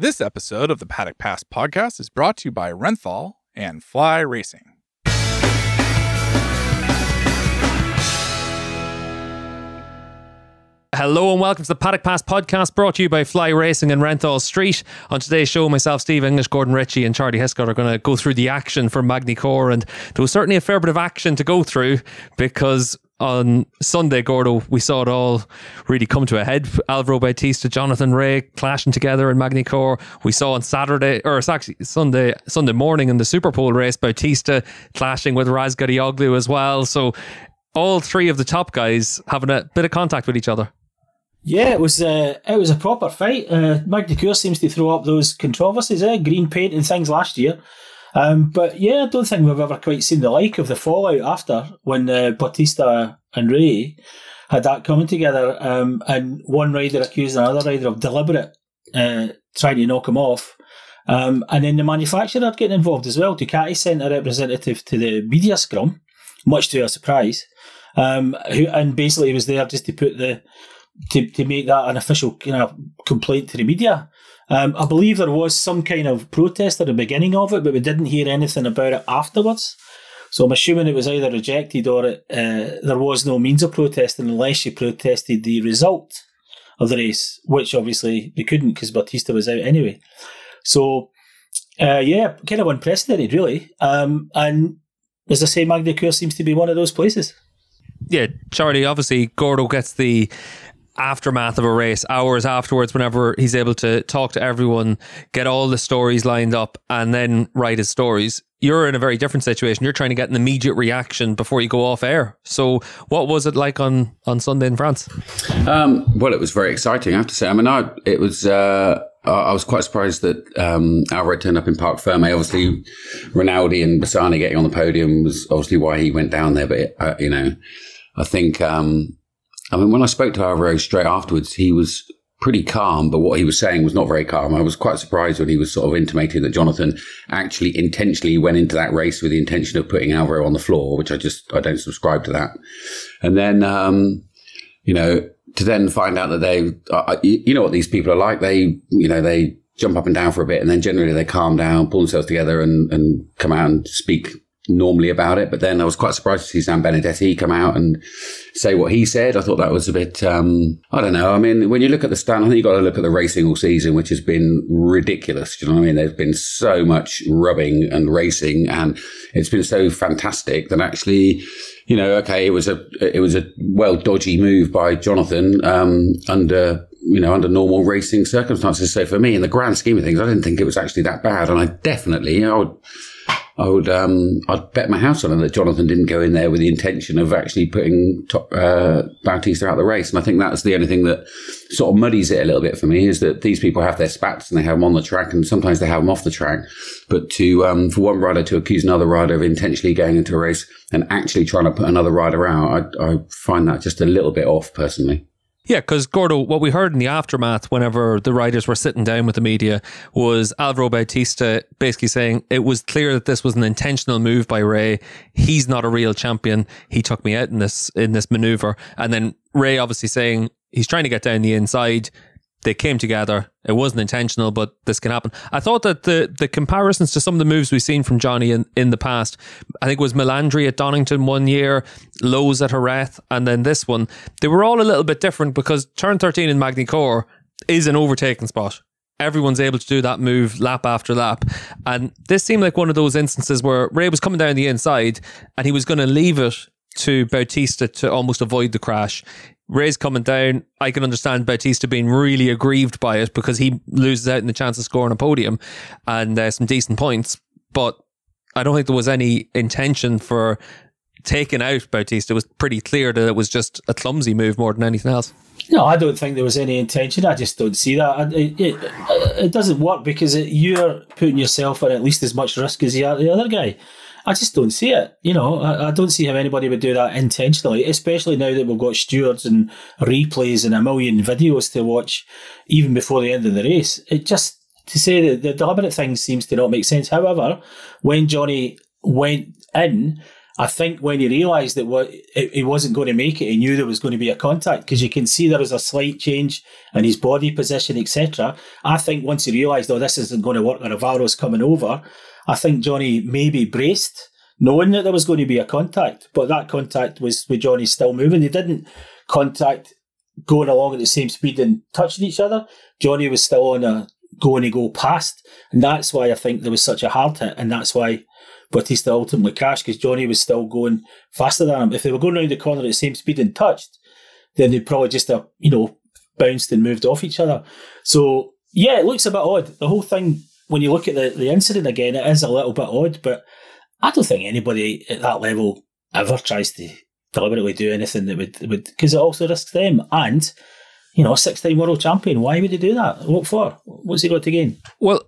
This episode of the Paddock Pass podcast is brought to you by Renthal and Fly Racing. Hello and welcome to the Paddock Pass podcast brought to you by Fly Racing and Renthal Street. On today's show, myself, Steve English, Gordon Ritchie, and Charlie Hiscott are going to go through the action for Magny-Cours. And there was certainly a fair bit of action to go through because on Sunday, Gordo, we saw it all really come to a head. Alvaro Bautista, Jonathan Rea clashing together in Magny-Cours. We saw on Saturday, or it's actually Sunday, Sunday morning in the Superpole race, Bautista clashing with Razgatlioglu as well. So all three of the top guys having a bit of contact with each other. Yeah, it was uh, it was a proper fight. Uh, Magny-Cours seems to throw up those controversies, eh? green paint and things last year. Um, but yeah, I don't think we've ever quite seen the like of the fallout after when uh, Bautista and Rea had that coming together, um, and one rider accused another rider of deliberate uh, trying to knock him off. Um, and then the manufacturer getting involved as well. Ducati sent a representative to the media scrum, much to our surprise, um, who, and basically was there just to put the to, to make that an official kind of complaint to the media. Um, I believe there was some kind of protest at the beginning of it, but we didn't hear anything about it afterwards. So I'm assuming it was either rejected or it, uh, there was no means of protesting unless you protested the result of the race, which obviously we couldn't because Bautista was out anyway. So, uh, yeah, kind of unprecedented, really. Um, and as I say, Magny-Cours seems to be one of those places. Yeah, Charlie, obviously, Gordo gets the aftermath of a race, hours afterwards, whenever he's able to talk to everyone, get all the stories lined up, and then write his stories. You're in a very different situation. You're trying to get an immediate reaction before you go off air. So, what was it like on, on Sunday in France? Um, well, it was very exciting, I have to say. I mean, I, it was. Uh, I was quite surprised that um, turned up in Parc Ferme. Obviously, Rinaldi and Bassani getting on the podium was obviously why he went down there. But uh, you know, I think um, I mean, when I spoke to Alvaro straight afterwards, he was pretty calm, but what he was saying was not very calm. I was quite surprised when he was sort of intimating that Jonathan actually intentionally went into that race with the intention of putting Alvaro on the floor, which I just, I don't subscribe to that. And then, um, you know, to then find out that they, uh, you know what these people are like. They, you know, they jump up and down for a bit and then generally they calm down, pull themselves together and, and come out and speak normally about it. But then I was quite surprised to see Sam Benedetti come out and say what he said. I thought that was a bit, um, I don't know. I mean, when you look at the stand, I think you've got to look at the racing all season, which has been ridiculous. Do you know what I mean? There's been so much rubbing and racing and it's been so fantastic that actually, you know, okay, it was a, it was a well dodgy move by Jonathan, um, under, you know, under normal racing circumstances. So for me, in the grand scheme of things, I didn't think it was actually that bad. And I definitely, I would, I would um, I'd bet my house on it that Jonathan didn't go in there with the intention of actually putting top, uh, Bautista out the race. And I think that's the only thing that sort of muddies it a little bit for me is that these people have their spats and they have them on the track and sometimes they have them off the track. But to um, for one rider to accuse another rider of intentionally going into a race and actually trying to put another rider out, I, I find that just a little bit off personally. Yeah, because Gordo, what we heard in the aftermath, whenever the riders were sitting down with the media, was Alvaro Bautista basically saying it was clear that this was an intentional move by Rea. He's not a real champion. He took me out in this in this maneuver, and then Rea obviously saying he's trying to get down the inside they came together. It wasn't intentional, but this can happen. I thought that the the comparisons to some of the moves we've seen from Johnny in, in the past, I think it was Melandri at Donington one year, Lowes at Jerez, and then this one, they were all a little bit different because turn 13 in Magny-Cours is an overtaking spot. Everyone's able to do that move lap after lap. And this seemed like one of those instances where Rea was coming down the inside and he was going to leave it to Bautista to almost avoid the crash. Rea's coming down. I can understand Bautista being really aggrieved by it because he loses out in the chance of scoring a podium and uh, some decent points. But I don't think there was any intention for taking out Bautista. It was pretty clear that it was just a clumsy move more than anything else. No, I don't think there was any intention. I just don't see that. It, it, it doesn't work because it, you're putting yourself at at least as much risk as the other guy. I just don't see it. You know, I, I, don't see how anybody would do that intentionally, especially now that we've got stewards and replays and a million videos to watch even before the end of the race. It just, to say that the deliberate thing seems to not make sense. However, when Johnny went in, I think when he realised that what he wasn't going to make it, he knew there was going to be a contact because you can see there was a slight change in his body position, etc. I think once he realised, oh, this isn't going to work, or Alvaro's coming over, I think Johnny maybe braced, knowing that there was going to be a contact, but that contact was with Johnny still moving. They didn't contact going along at the same speed and touching each other. Johnny was still on a going to go past, and that's why I think there was such a hard hit, and that's why Bautista ultimately crashed because Johnny was still going faster than him. If they were going around the corner at the same speed and touched, then they'd probably just have, you know, bounced and moved off each other. So yeah, it looks a bit odd. The whole thing, when you look at the, the incident again, it is a little bit odd, but I don't think anybody at that level ever tries to deliberately do anything that would would because it also risks them and you know, six time world champion. Why would he do that? What for? What's he got to gain? Well,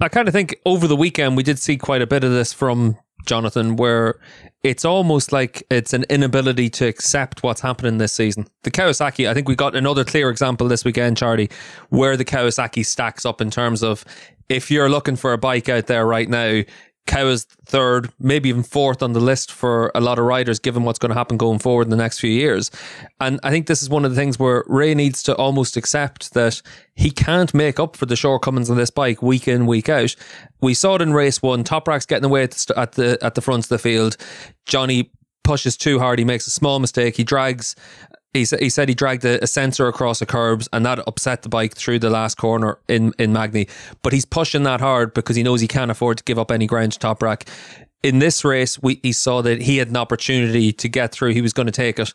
I kind of think over the weekend we did see quite a bit of this from Jonathan, where it's almost like it's an inability to accept what's happening this season. The Kawasaki, I think we got another clear example this weekend, Charlie, where the Kawasaki stacks up in terms of if you're looking for a bike out there right now, Kawa's third, maybe even fourth on the list for a lot of riders, given what's going to happen going forward in the next few years. And I think this is one of the things where Rea needs to almost accept that he can't make up for the shortcomings on this bike week in, week out. We saw it in race one. Toprak's getting away at the, at the at the front of the field. Johnny pushes too hard. He makes a small mistake. He drags he, he said he dragged a, a, sensor across the curbs and that upset the bike through the last corner in, in Magny. But he's pushing that hard because he knows he can't afford to give up any ground to Toprak. In this race, we he saw that he had an opportunity to get through. He was going to take it.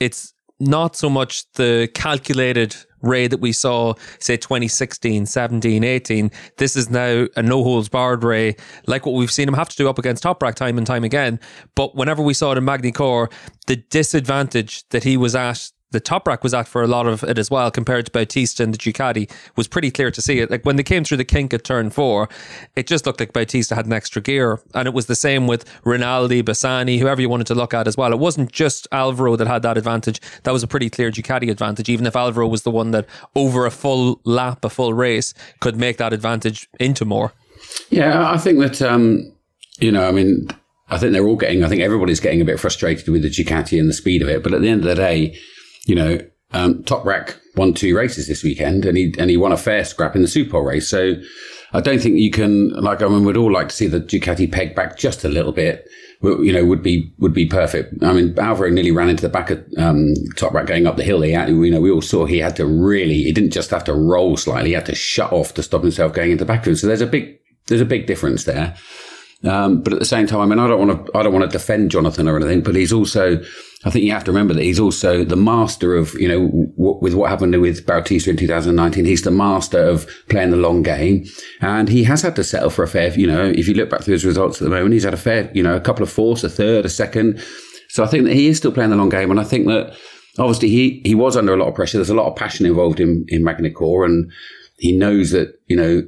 It's not so much the calculated Rea that we saw, say 2016, 17, 18. This is now a no holds barred Rea, like what we've seen him have to do up against Toprak time and time again. But whenever we saw it in Magny-Cours, the disadvantage that he was at the Toprak was at for a lot of it as well, compared to Bautista and the Ducati, was pretty clear to see it. Like when they came through the kink at turn four, it just looked like Bautista had an extra gear. And it was the same with Rinaldi, Bassani, whoever you wanted to look at as well. It wasn't just Alvaro that had that advantage. That was a pretty clear Ducati advantage, even if Alvaro was the one that over a full lap, a full race, could make that advantage into more. Yeah, I think that, um, you know, I mean, I think they're all getting, I think everybody's getting a bit frustrated with the Ducati and the speed of it. But at the end of the day, you know, um, Toprak won two races this weekend, and he and he won a fair scrap in the Super race. So I don't think you can like. I mean, we'd all like to see the Ducati peg back just a little bit. You know, would be would be perfect. I mean, Alvaro nearly ran into the back of um, Toprak going up the hill. He had, you know, we all saw he had to really. He didn't just have to roll slightly; he had to shut off to stop himself going into the back of him. So there's a big there's a big difference there. Um, but at the same time, I mean, I don't want to, I don't want to defend Jonathan or anything, but he's also, I think you have to remember that he's also the master of, you know, w- with what happened with Bautista in 2019, he's the master of playing the long game. And he has had to settle for a fair, you know, if you look back through his results at the moment, he's had a fair, you know, a couple of fourths, a third, a second. So I think that he is still playing the long game. And I think that obviously he, he was under a lot of pressure. There's a lot of passion involved in, in Magny-Cours and he knows that, you know,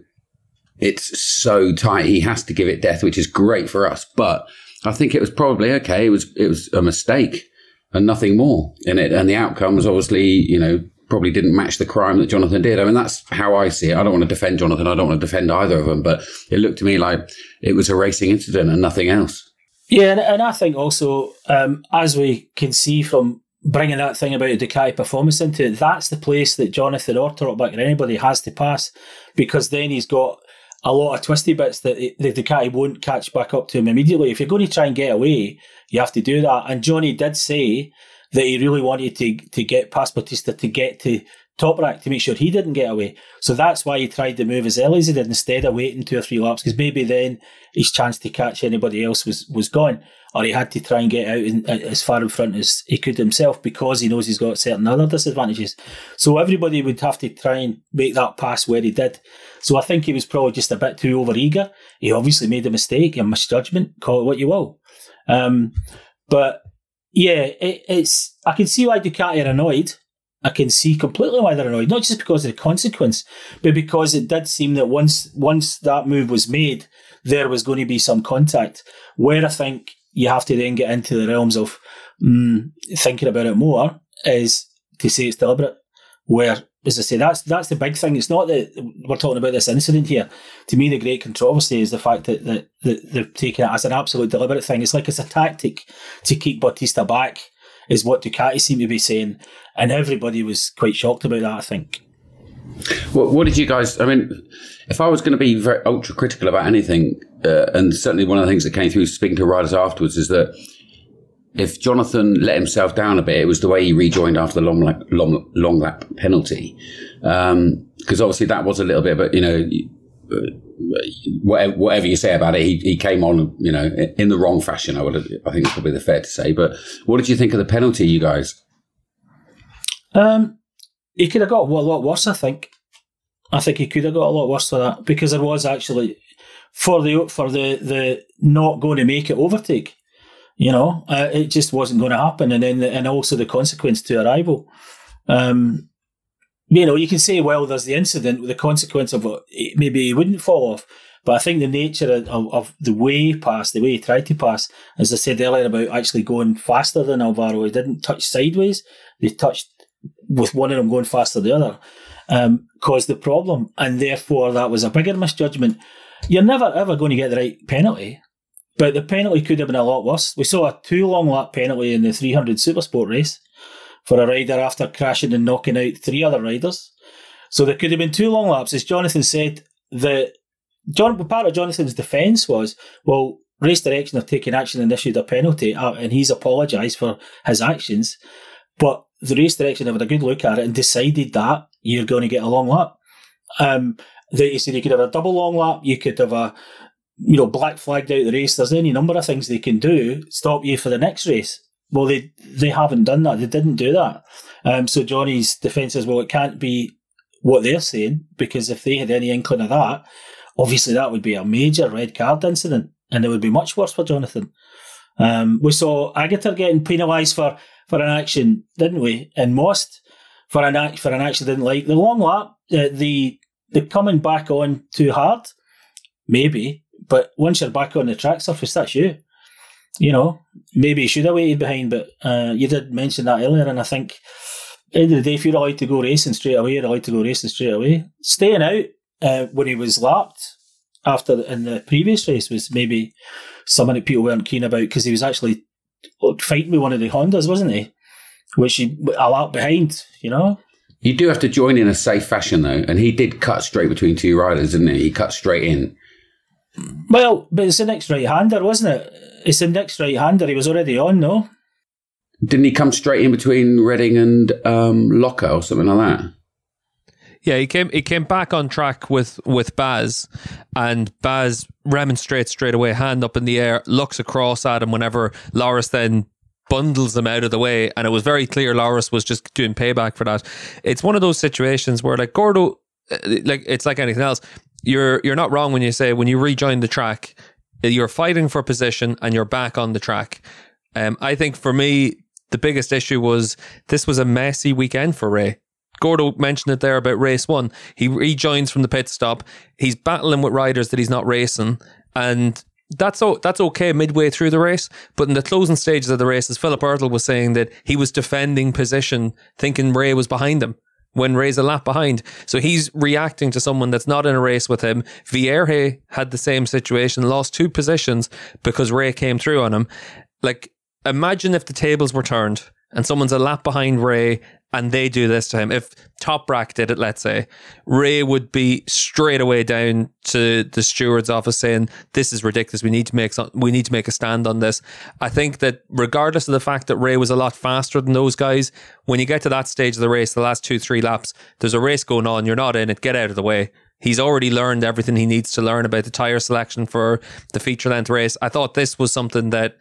it's so tight. He has to give it death, which is great for us. But I think it was probably okay. It was, it was a mistake and nothing more in it. And the outcome was obviously, you know, probably didn't match the crime that Jonathan did. I mean, that's how I see it. I don't want to defend Jonathan. I don't want to defend either of them, but it looked to me like it was a racing incident and nothing else. Yeah, and, and I think also, um, as we can see from bringing that thing about Ducati performance into it, that's the place that Jonathan or Toprak or anybody has to pass because then he's got a lot of twisty bits that the Ducati won't catch back up to him immediately. If you're going to try and get away, you have to do that. And Johnny did say that he really wanted to to get past Bautista to get to Toprak to make sure he didn't get away. So that's why he tried to move as early as he did instead of waiting two or three laps because maybe then his chance to catch anybody else was, was gone. Or he had to try and get out in, as far in front as he could himself because he knows he's got certain other disadvantages. So everybody would have to try and make that pass where he did. So I think he was probably just a bit too overeager. He obviously made a mistake, a misjudgment, call it what you will. Um, but yeah, it, it's I can see why Ducati are annoyed. I can see completely why they're annoyed, not just because of the consequence, but because it did seem that once once that move was made, there was going to be some contact. Where I think you have to then get into the realms of mm, thinking about it more is to say it's deliberate where, as I say, that's that's the big thing. It's not that we're talking about this incident here. To me, the great controversy is the fact that, that, that they're taking it as an absolute deliberate thing. It's like it's a tactic to keep Bautista back, is what Ducati seem to be saying. And everybody was quite shocked about that, I think. What, what did you guys? I mean, if I was going to be very ultra critical about anything, uh, and certainly one of the things that came through speaking to riders afterwards is that if Jonathan let himself down a bit, it was the way he rejoined after the long lap, long, long lap penalty. Because um, obviously that was a little bit, but you know, whatever, whatever you say about it, he, he came on, you know, in the wrong fashion. I would, I think it's probably the fair to say. But what did you think of the penalty, you guys? Um, he could have got a lot worse. I think. I think he could have got a lot worse for that because there was actually for the for the the not going to make it overtake. You know, uh, it just wasn't going to happen, and then the, and also the consequence to arrival. Um, you know, you can say, well, there's the incident with the consequence of it, maybe he wouldn't fall off, but I think the nature of, of, of, the way he passed, the way he tried to pass, as I said earlier about actually going faster than Alvaro, he didn't touch sideways; they touched with one of them going faster than the other, um, caused the problem, and therefore that was a bigger misjudgment. You're never ever going to get the right penalty but the penalty could have been a lot worse. We saw a two long lap penalty in the 300 Supersport race for a rider after crashing and knocking out three other riders. So there could have been two long laps. As Jonathan said, the John part of Jonathan's defence was, well, race direction have taken action and issued a penalty, uh, and he's apologised for his actions. But the race direction have had a good look at it and decided that you're going to get a long lap. Um, they said you could have a double long lap, you could have a you know, black flagged out the race. There's any number of things they can do stop you for the next race. Well, they they haven't done that. They didn't do that. Um, so Johnny's defence is, well, it can't be what they're saying because if they had any inkling of that, obviously that would be a major red card incident, and it would be much worse for Jonathan. Um, we saw Aegerter getting penalised for, for an action, didn't we? In Most for an act for an action didn't like the long lap, uh, the the coming back on too hard, maybe, but once you're back on the track surface, that's you. You know, maybe you should have waited behind, but uh, you did mention that earlier, and I think end of the day, if you're allowed to go racing straight away, you're allowed to go racing straight away. Staying out uh, when he was lapped after in the previous race was maybe something that people weren't keen about because he was actually fighting with one of the Hondas, wasn't he? Which he a lap behind, you know. You do have to join in a safe fashion though, and he did cut straight between two riders, didn't he? He cut straight in. Well, but it's the next right hander, wasn't it? It's the next right hander. He was already on, no? Didn't he come straight in between Redding and um, Locker or something like that? Yeah, he came he came back on track with with Baz, and Baz remonstrates straight away, hand up in the air, looks across at him whenever Loris then bundles them out of the way, and it was very clear Loris was just doing payback for that. It's one of those situations where like Gordo, uh, like it's like anything else you're you're not wrong when you say when you rejoin the track, you're fighting for position and you're back on the track. Um, I think for me, the biggest issue was this was a messy weekend for Rea. Gordo mentioned it there about race one. He rejoins from the pit stop. He's battling with riders that he's not racing, and that's o- that's okay midway through the race. But in the closing stages of the race, as Philipp Oettl was saying, that he was defending position, thinking Rea was behind him when Rea's a lap behind. So he's reacting to someone that's not in a race with him. Vierge had the same situation, lost two positions because Rea came through on him. Like, imagine if the tables were turned and someone's a lap behind Rea and they do this to him. If Toprak did it, let's say, Rea would be straight away down to the steward's office saying, "This is ridiculous. We need to make some, we need to make a stand on this." I think that regardless of the fact that Rea was a lot faster than those guys, when you get to that stage of the race, the last two three laps, there's a race going on. You're not in it. Get out of the way. He's already learned everything he needs to learn about the tire selection for the feature length race. I thought this was something that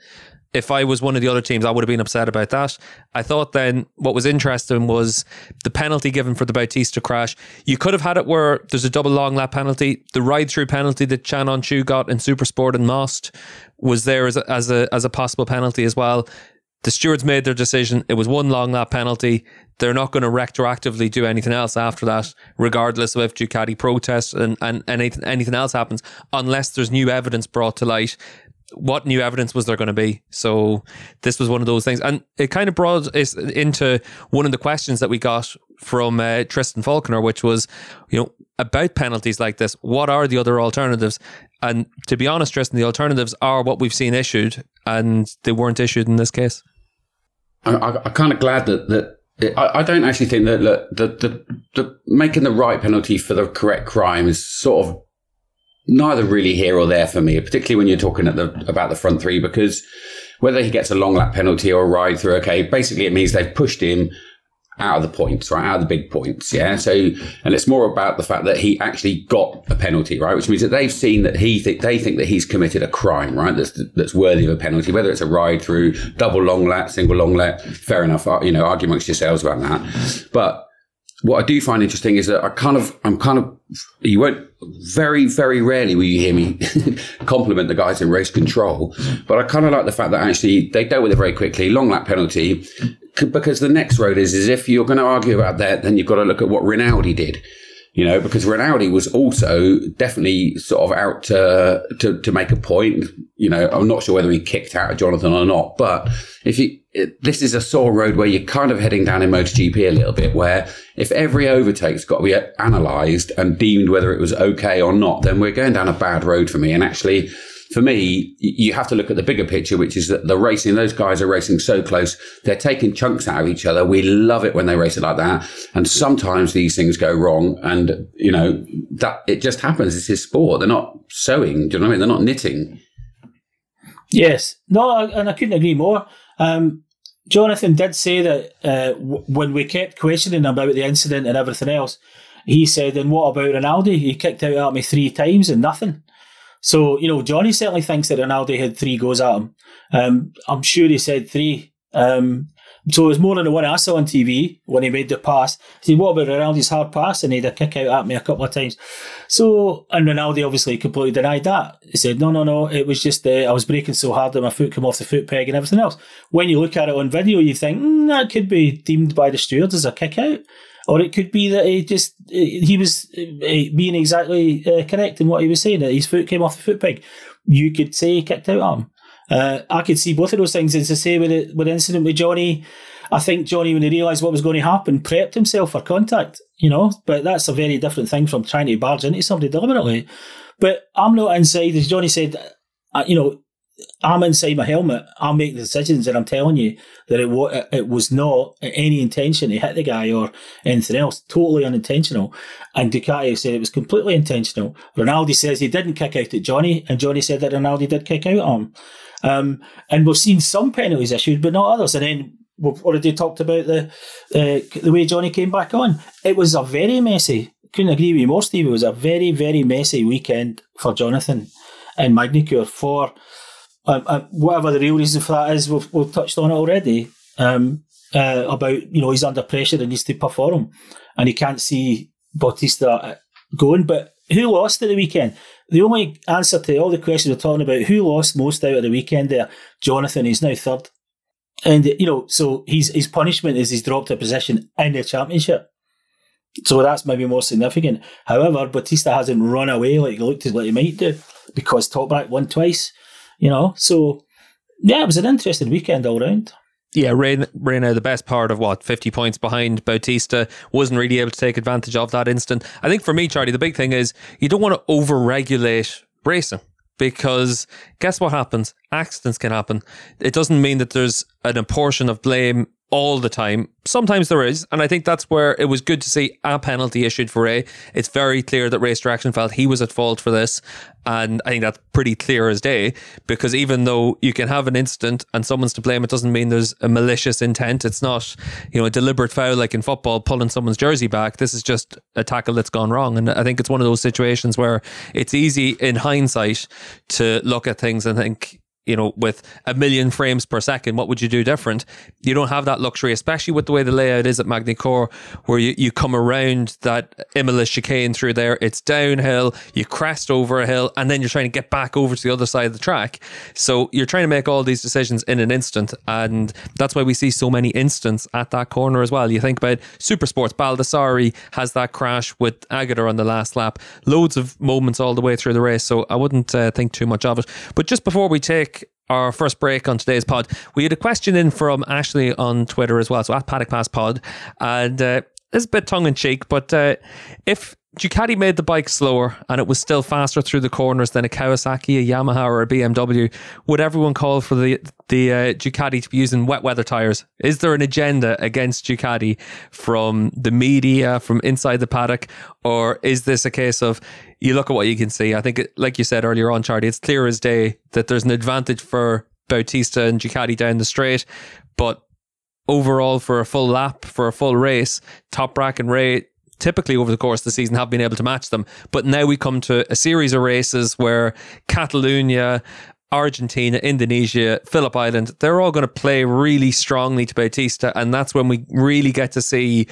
if I was one of the other teams, I would have been upset about that. I thought then what was interesting was the penalty given for the Bautista crash. You could have had it where there's a double long lap penalty. The ride through penalty that Can Öncü got in Supersport and Most was there as a, as a as a possible penalty as well. The stewards made their decision. It was one long lap penalty. They're not going to retroactively do anything else after that, regardless of if Ducati protests and, and anything anything else happens, unless there's new evidence brought to light what new evidence was there going to be? So this was one of those things, and it kind of brought us into one of the questions that we got from uh, Tristan Falconer, which was, you know, about penalties like this. What are the other alternatives? And to be honest, Tristan, the alternatives are what we've seen issued, and they weren't issued in this case. I, am kind of glad that that I, don't actually think that the, the, the making the right penalty for the correct crime is sort of neither really here or there for me, particularly when you're talking the, about the front three, because whether he gets a long lap penalty or a ride through, okay, basically it means they've pushed him out of the points, right? Out of the big points. Yeah. So, and it's more about the fact that he actually got a penalty, right? Which means that they've seen that he think they think that he's committed a crime, right? That's, that's worthy of a penalty, whether it's a ride through double long lap, single long lap. Fair enough. Uh, you know, argue amongst yourselves about that. But what I do find interesting is that I kind of, I'm kind of, you won't, very, very rarely will you hear me compliment the guys in race control, but I kind of like the fact that actually they dealt with it very quickly, long lap penalty, because the next road is, is if you're going to argue about that, then you've got to look at what Rinaldi did you know, because Rinaldi was also definitely sort of out to, to, to make a point. You know, I'm not sure whether he kicked out of Jonathan or not, but if you, this is a sore road where you're kind of heading down in MotoGP a little bit, where if every overtake's got to be analysed and deemed whether it was okay or not, then we're going down a bad road for me. And actually, for me, you have to look at the bigger picture, which is that the racing, those guys are racing so close. They're taking chunks out of each other. We love it when they race it like that. And sometimes these things go wrong. And, you know, that it just happens. It's his sport. They're not sewing. Do you know what I mean? They're not knitting. Yes. No, and I couldn't agree more. Um, Jonathan did say that uh, when we kept questioning him about the incident and everything else, he said, and what about Rinaldi? He kicked out at me three times and nothing. So, you know, Johnny certainly thinks that Rinaldi had three goes at him. Um, I'm sure he said three. Um, so it was more than the one I saw on TV when he made the pass. He said, what about Rinaldi's hard pass? And he had a kick out at me a couple of times. So, and Rinaldi obviously completely denied that. He said, no, no, no, it was just uh, I was braking so hard that my foot came off the foot peg and everything else. When you look at it on video, you think, mm, that could be deemed by the stewards as a kick out or it could be that he just he was uh, being exactly uh, correct in what he was saying that his foot came off the foot peg. You could say he kicked out at him. Uh, I could see both of those things. It's the same with the, with the incident with Johnny. I think Johnny, when he realised what was going to happen, prepped himself for contact. You know, but that's a very different thing from trying to barge into somebody deliberately. But I'm not inside, as Johnny said. Uh, you know, I'm inside my helmet. I'll make the decisions, and I'm telling you that it it was not any intention to hit the guy or anything else. Totally unintentional. And Ducati said it was completely intentional. Rinaldi says he didn't kick out at Johnny, and Johnny said that Rinaldi did kick out at him. Um, and we've seen some penalties issued, but not others. And then we've already talked about the uh, the way Johnny came back on. It was a very messy. Couldn't agree with you more, Steve. It was a very very messy weekend for Jonathan and Magny-Cours for uh, uh, whatever the real reason for that is, we've, we've touched on it already. Um, uh, about you know he's under pressure and needs to perform, and he can't see Bautista going. But who lost at the weekend? The only answer to all the questions we're talking about, who lost most out of the weekend there? Jonathan. He's now third, and you know so his his punishment is he's dropped a position in the championship. So that's maybe more significant. However, Bautista hasn't run away like he looked as like he might do because Toprak won twice. You know, so yeah, it was an interesting weekend all round. Yeah, Reina, the best part of what, 50 points behind Bautista, wasn't really able to take advantage of that instant. I think for me, Charlie, the big thing is you don't want to over regulate racing because guess what happens? Accidents can happen. It doesn't mean that there's an apportion of blame all the time. Sometimes there is, and I think that's where it was good to see a penalty issued for Rea. It's very clear that Race Direction felt he was at fault for this, and I think that's pretty clear as day. Because even though you can have an incident and someone's to blame, it doesn't mean there's a malicious intent. It's not, you know, a deliberate foul like in football, pulling someone's jersey back. This is just a tackle that's gone wrong, and I think it's one of those situations where it's easy in hindsight to look at things and think you know, with a million frames per second, what would you do different? You don't have that luxury, especially with the way the layout is at Magny-Cours, where you, you come around that Imola chicane through there. It's downhill, you crest over a hill, and then you're trying to get back over to the other side of the track. So you're trying to make all these decisions in an instant. And that's why we see so many instants at that corner as well. You think about Super Sports, Baldassarri has that crash with Aguilar on the last lap. Loads of moments all the way through the race. So I wouldn't uh, think too much of it. But just before we take our first break on today's pod, we had a question in from Ashley on Twitter as well, so at Paddock Pass Pod, and uh, it's a bit tongue in cheek, but uh, if Ducati made the bike slower and it was still faster through the corners than a Kawasaki, a Yamaha, or a BMW, would everyone call for the the uh, Ducati to be using wet weather tires? Is there an agenda against Ducati from the media, from inside the paddock, or is this a case of you look at what you can see? I think, it, like you said earlier on, Charlie, it's clear as day that there's an advantage for Bautista and Ducati down the straight, but overall for a full lap, for a full race, Toprak and Rea typically over the course of the season have been able to match them. But now we come to a series of races where Catalonia, Argentina, Indonesia, Phillip Island, they're all going to play really strongly to Bautista. And that's when we really get to see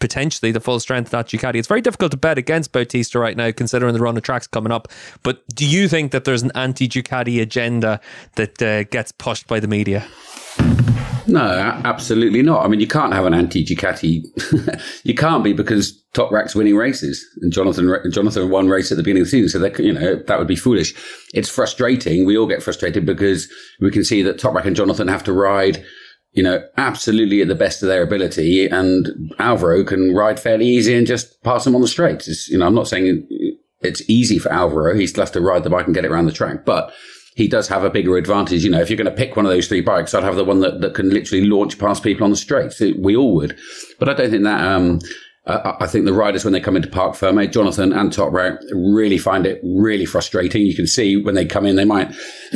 potentially the full strength of that Ducati. It's very difficult to bet against Bautista right now, considering the run of tracks coming up. But do you think that there's an anti Ducati agenda that uh, gets pushed by the media? No, absolutely not. I mean, you can't have an anti Ducati. you can't be because Toprak's winning races, and Jonathan Jonathan won race at the beginning of the season. So that you know that would be foolish. It's frustrating. We all get frustrated because we can see that Toprak and Jonathan have to ride, you know, absolutely at the best of their ability, and Alvaro can ride fairly easy and just pass them on the straights. You know, I'm not saying it's easy for Alvaro. He still has to ride the bike and get it around the track, but he does have a bigger advantage. You know, if you're going to pick one of those three bikes, I'd have the one that, that can literally launch past people on the straights. We all would. But I don't think that, um, I think the riders, when they come into Parc Ferme, Jonathan and Toprak really find it really frustrating. You can see when they come in, they might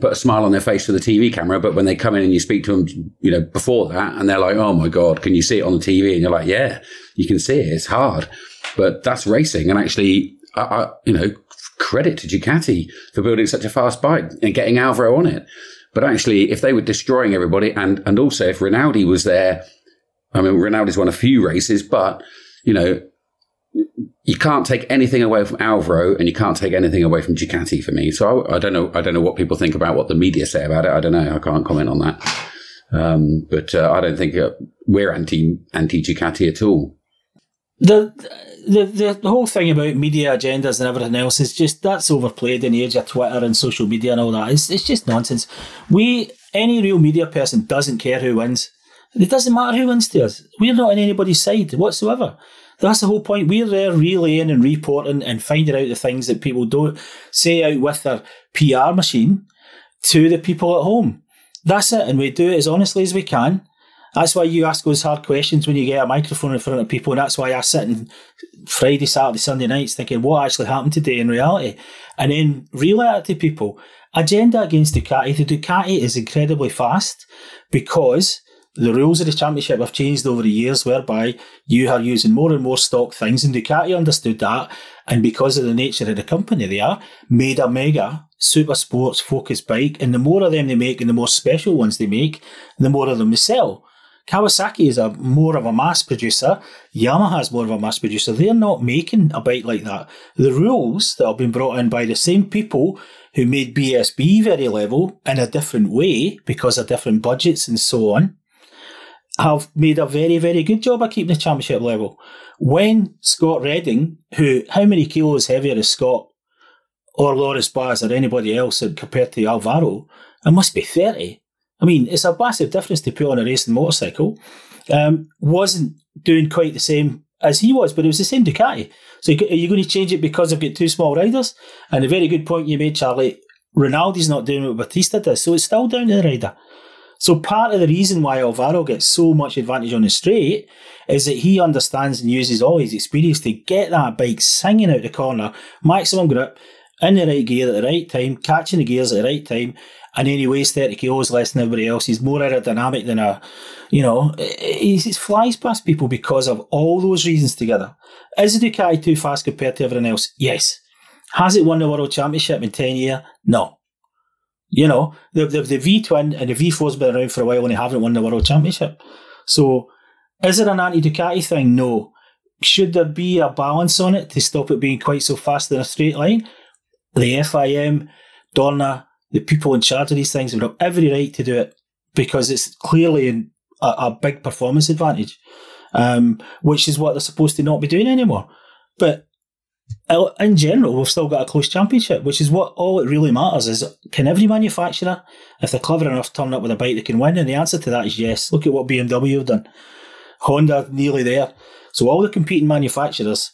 put a smile on their face for the TV camera, but when they come in and you speak to them, you know, before that, and they're like, "Oh my god, can you see it on the TV?" And you're like, "Yeah, you can see it. It's hard." But that's racing, and actually, I, I, you know, credit to Ducati for building such a fast bike and getting Alvaro on it. But actually, if they were destroying everybody, and and also if Rinaldi was there, I mean, Rinaldi's won a few races, but you know, you can't take anything away from Alvaro, and you can't take anything away from Ducati for me. So I, I don't know. I don't know what people think about what the media say about it. I don't know. I can't comment on that. Um, but uh, I don't think uh, we're anti anti Ducati at all. The the, the the whole thing about media agendas and everything else is just that's overplayed in the age of Twitter and social media and all that. It's it's just nonsense. We any real media person doesn't care who wins. It doesn't matter who wins to us. We're not on anybody's side whatsoever. That's the whole point. We're there relaying and reporting and finding out the things that people don't say out with their PR machine to the people at home. That's it, and we do it as honestly as we can. That's why you ask those hard questions when you get a microphone in front of people, and that's why I sit in Friday, Saturday, Sunday nights thinking what actually happened today in reality, and then relay it to people. Agenda against Ducati. The Ducati is incredibly fast because the rules of the championship have changed over the years, whereby you are using more and more stock things, and Ducati understood that, and because of the nature of the company they are, made a mega super sports focused bike, and the more of them they make, and the more special ones they make, the more of them they sell. Kawasaki is a more of a mass producer. Yamaha is more of a mass producer. They're not making a bike like that. The rules that have been brought in by the same people who made BSB very level in a different way because of different budgets and so on have made a very, very good job of keeping the championship level. When Scott Redding, who, how many kilos heavier is Scott or Loris Baz or anybody else compared to Alvaro? It must be 30. I mean, it's a massive difference to put on a racing motorcycle. Um, wasn't doing quite the same as he was, but it was the same Ducati. So are you going to change it because I've got two small riders? And a very good point you made, Charlie. Rinaldi's not doing what Bautista does, so it's still down to the rider. So part of the reason why Alvaro gets so much advantage on the straight is that he understands and uses all his experience to get that bike singing out the corner, maximum grip, in the right gear at the right time, catching the gears at the right time, and he weighs 30 kilos less than everybody else. He's more aerodynamic than a, you know, he, flies past people because of all those reasons together. Is the Ducati too fast compared to everyone else? Yes. Has it won the World Championship in 10 years? No. You know, the, the, the V twin and the V4's been around for a while and they haven't won the World Championship. So, is it an anti Ducati thing? No. Should there be a balance on it to stop it being quite so fast in a straight line? The FIM, Dorna, the people in charge of these things have every right to do it because it's clearly a, a big performance advantage, um, which is what they're supposed to not be doing anymore. But in general, we've still got a close championship, which is what all it really matters is can every manufacturer, if they're clever enough, turn up with a bike that can win? And the answer to that is yes. Look at what BMW have done. Honda nearly there. So all the competing manufacturers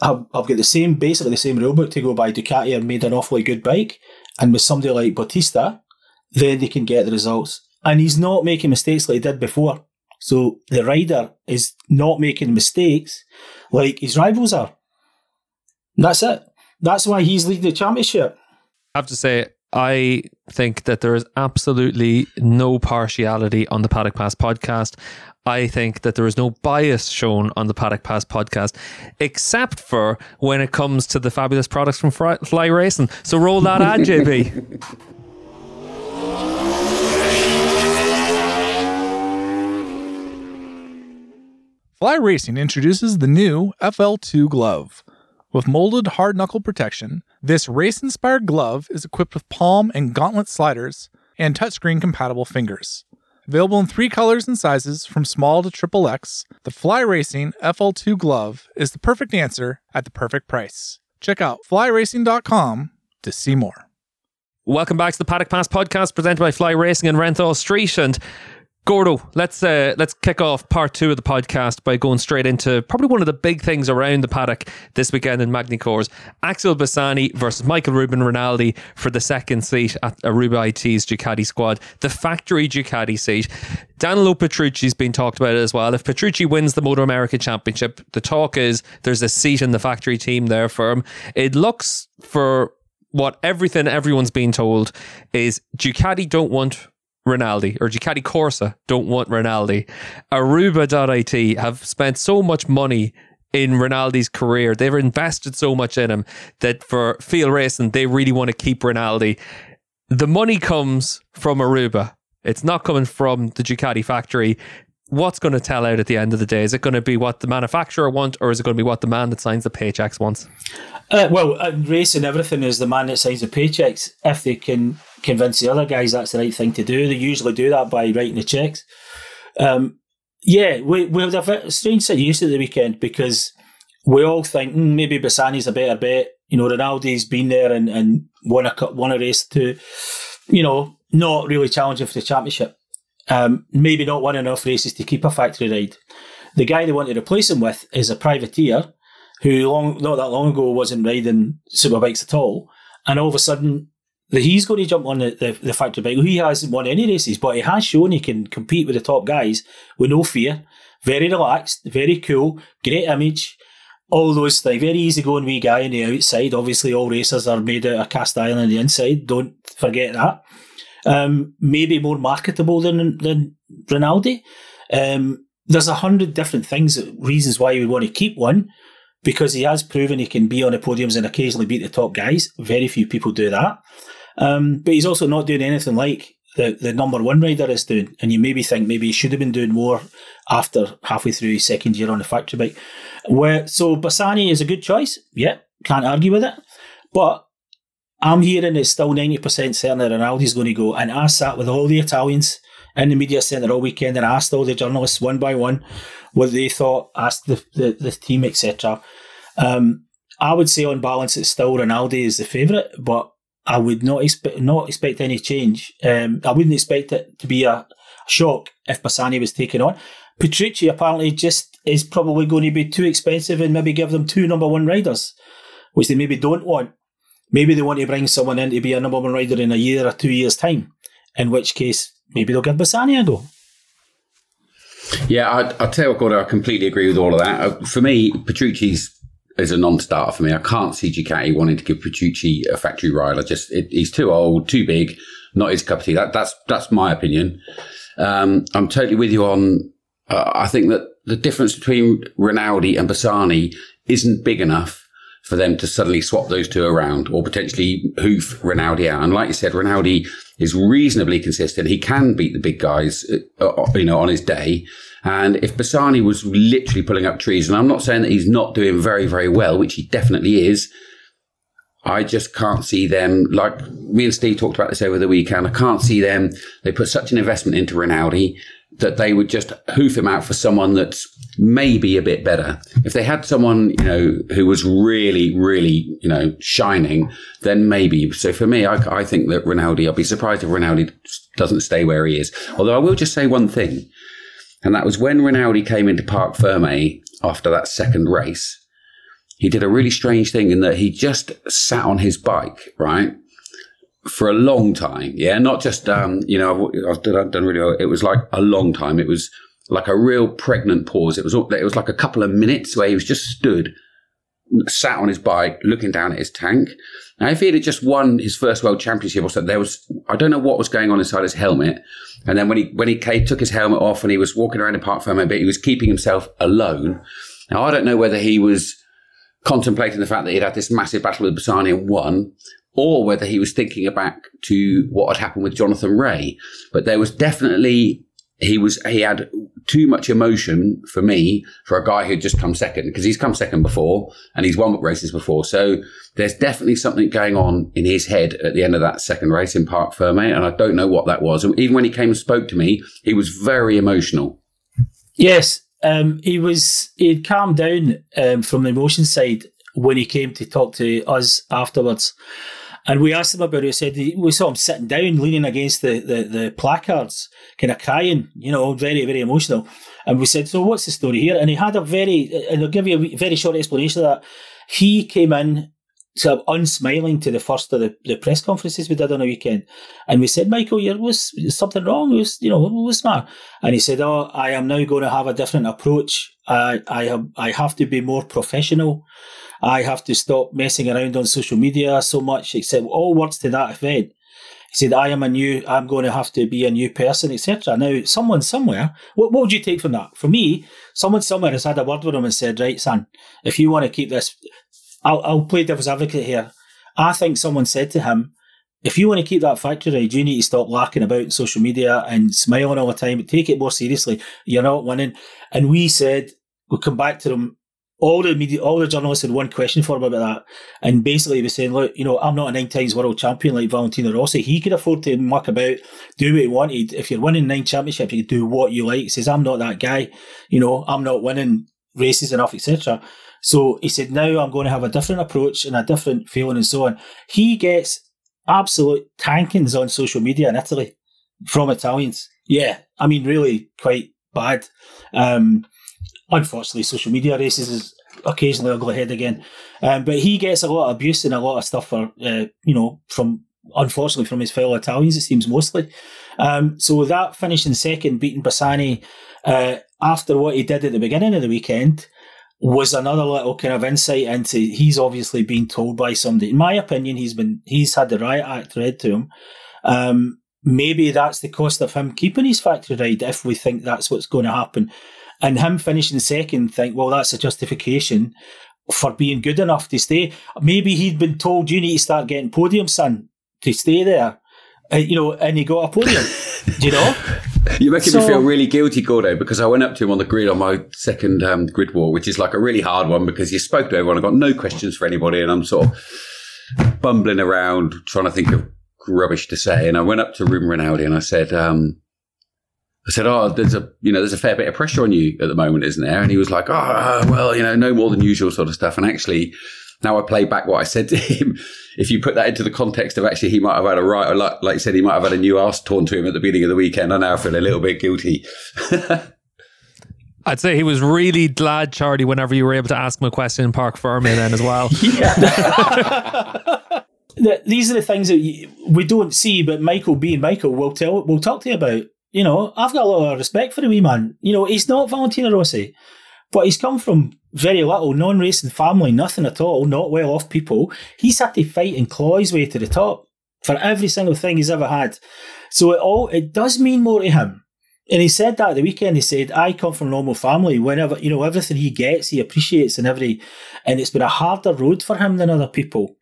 have, have got the same, basically the same rulebook to go by. Ducati have made an awfully good bike, and with somebody like Bautista, then they can get the results. And he's not making mistakes like he did before. So the rider is not making mistakes like his rivals are. That's it. That's why he's leading the championship. I have to say, I think that there is absolutely no partiality on the Paddock Pass podcast. I think that there is no bias shown on the Paddock Pass podcast, except for when it comes to the fabulous products from Fly Racing. So roll that ad, JB. Fly Racing introduces the new FL2 glove. With molded hard knuckle protection, this race inspired glove is equipped with palm and gauntlet sliders and touchscreen compatible fingers. Available in three colors and sizes from small to triple X, the Fly Racing FL2 glove is the perfect answer at the perfect price. Check out flyracing.com to see more. Welcome back to the Paddock Pass podcast presented by Fly Racing and Renthal Street. And Gordo, let's uh, let's kick off part two of the podcast by going straight into probably one of the big things around the paddock this weekend in Magny-Cours. Axel Bassani versus Michael Ruben Rinaldi for the second seat at Aruba IT's Ducati squad, the factory Ducati seat. Danilo Petrucci's been talked about as well. If Petrucci wins the MotoAmerica Championship, the talk is there's a seat in the factory team there for him. It looks for what everything everyone's been told is Ducati don't want Rinaldi or Ducati Corse don't want Rinaldi. Aruba.it have spent so much money in Rinaldi's career. They've invested so much in him that for Feel Racing, they really want to keep Rinaldi. The money comes from Aruba. It's not coming from the Ducati factory. What's going to tell out at the end of the day? Is it going to be what the manufacturer wants, or is it going to be what the man that signs the paychecks wants? Uh, well, uh, racing everything is the man that signs the paychecks. If they can convince the other guys that's the right thing to do. They usually do that by writing the checks. Um, yeah, we, we had a strange situation at the weekend because we all think mm, maybe Bassani's a better bet. You know, Rinaldi's been there and, and won a won a race to, you know, not really challenging for the championship. Um, maybe not won enough races to keep a factory ride. The guy they want to replace him with is a privateer who long not that long ago wasn't riding superbikes at all, and all of a sudden he's going to jump on the, the, the factory bike. He hasn't won any races, but he has shown he can compete with the top guys with no fear. Very relaxed, very cool, great image, all those things. Very easy going wee guy on the outside. Obviously, all racers are made out of cast iron on the inside. Don't forget that. Um, maybe more marketable than than Rinaldi. Um, there's a hundred different things, reasons why you would want to keep one, because he has proven he can be on the podiums and occasionally beat the top guys. Very few people do that. Um, but he's also not doing anything like the, the number one rider is doing. And you maybe think maybe he should have been doing more after halfway through his second year on the factory bike. Where so Bassani is a good choice. Yeah, can't argue with it. But I'm hearing it's still 90% certain that Rinaldi's going to go. And I sat with all the Italians in the media centre all weekend and asked all the journalists one by one what they thought, asked the, the, the team, etc. Um, I would say on balance it's still Rinaldi is the favourite, but I would not expect not expect any change. Um, I wouldn't expect it to be a shock if Bassani was taken on. Petrucci apparently just is probably going to be too expensive and maybe give them two number one riders, which they maybe don't want. Maybe they want to bring someone in to be a number one rider in a year or two years' time, in which case maybe they'll give Bassani a go. Yeah, I, I tell you what, I completely agree with all of that. Uh, for me, Petrucci's is a non-starter for me. I can't see Ducati wanting to give Petrucci a factory ride. I just it, he's too old, too big, not his cup of tea. That, that's that's my opinion. Um, I'm totally with you on. Uh, I think that the difference between Rinaldi and Bassani isn't big enough for them to suddenly swap those two around or potentially hoof Rinaldi out. And like you said, Rinaldi is reasonably consistent. He can beat the big guys, uh, uh, you know, on his day. And if Bassani was literally pulling up trees, and I'm not saying that he's not doing very, very well, which he definitely is, I just can't see them, like me and Steve talked about this over the weekend, I can't see them, they put such an investment into Rinaldi that they would just hoof him out for someone that's maybe a bit better. If they had someone, you know, who was really, really, you know, shining, then maybe. So for me, I, I think that Rinaldi, I'd be surprised if Rinaldi doesn't stay where he is. Although I will just say one thing, and that was when Rinaldi came into Parc Ferme after that second race, he did a really strange thing in that he just sat on his bike, right? For a long time. Yeah. Not just, um, you know, I've done, done really, it was like a long time. It was like a real pregnant pause. It was, it was like a couple of minutes where he was just stood, sat on his bike, looking down at his tank. Now, if he had just won his first world championship or something, there was, I don't know what was going on inside his helmet. And then when he, when he came, took his helmet off and he was walking around the park for a bit, he was keeping himself alone. Now, I don't know whether he was, contemplating the fact that he'd had this massive battle with Bassani and won, or whether he was thinking back to what had happened with Jonathan Rea. But there was definitely he was he had too much emotion for me for a guy who'd just come second because he's come second before and he's won races before. So there's definitely something going on in his head at the end of that second race in Parc Ferme, and I don't know what that was. And even when he came and spoke to me, he was very emotional. Yes, um, he was he'd calmed down um, from the emotion side when he came to talk to us afterwards. And we asked him about it. He said we saw him sitting down, leaning against the, the, the placards, kind of crying, you know, very, very emotional. And we said, So what's the story here? And he had a very, and I'll give you a very short explanation of that. He came in sort of unsmiling to the first of the, the press conferences we did on the weekend. And we said, Michael, you was something wrong? Was you know, what was the? And he said, Oh, I am now going to have a different approach. I I have I have to be more professional. I have to stop messing around on social media so much, except all words to that effect. He said, I am a new, I'm going to have to be a new person, etc. Now, someone somewhere, what, what would you take from that? For me, someone somewhere has had a word with him and said, right, son, if you want to keep this, I'll, I'll play devil's advocate here. I think someone said to him, if you want to keep that factory right, you need to stop larking about social media and smiling all the time. Take it more seriously. You're not winning. And we said, we'll come back to them all the media, all the journalists had one question for him about that, and basically he was saying, "Look, you know, I'm not a nine times world champion like Valentino Rossi. He could afford to muck about, do what he wanted. If you're winning nine championships, you do what you like." He says, "I'm not that guy. You know, I'm not winning races enough, etc." So he said, "Now I'm going to have a different approach and a different feeling and so on." He gets absolute tankings on social media in Italy from Italians. Yeah, I mean, really quite bad. Um, unfortunately, social media races is occasionally I'll go ahead again. Um, but he gets a lot of abuse and a lot of stuff for, uh, you know, from unfortunately from his fellow Italians, it seems mostly. Um, so that finishing second, beating Bassani uh, after what he did at the beginning of the weekend was another little kind of insight into he's obviously been told by somebody. In my opinion, he's been he's had the riot act read to him. Um, maybe that's the cost of him keeping his factory ride if we think that's what's going to happen. And him finishing second, think, well, that's a justification for being good enough to stay. Maybe he'd been told, you need to start getting podium, son, to stay there. Uh, you know, and he got a podium. Do you know? You're making so, me feel really guilty, Gordo, because I went up to him on the grid on my second um, grid war, which is like a really hard one because you spoke to everyone. I got no questions for anybody, and I'm sort of bumbling around trying to think of rubbish to say. And I went up to Ruben Rinaldi and I said, um, I said, "Oh, there's a you know there's a fair bit of pressure on you at the moment, isn't there?" And he was like, "Oh, well, you know, no more than usual sort of stuff." And actually, now I play back what I said to him. If you put that into the context of actually he might have had a right, or like, like you said, he might have had a new ass torn to him at the beginning of the weekend. I now feel a little bit guilty. I'd say he was really glad, Charlie, whenever you were able to ask him a question in Parc Ferme then as well. These are the things that we don't see, but Michael being Michael will tell, will talk to you about you know, I've got a lot of respect for the wee man. You know, he's not Valentino Rossi, but he's come from very little non-racing family, nothing at all, not well off people. He's had to fight and claw his way to the top for every single thing he's ever had. So it all it does mean more to him. And he said that at the weekend. He said, "I come from a normal family. Whenever you know everything he gets, he appreciates, and every, and it's been a harder road for him than other people,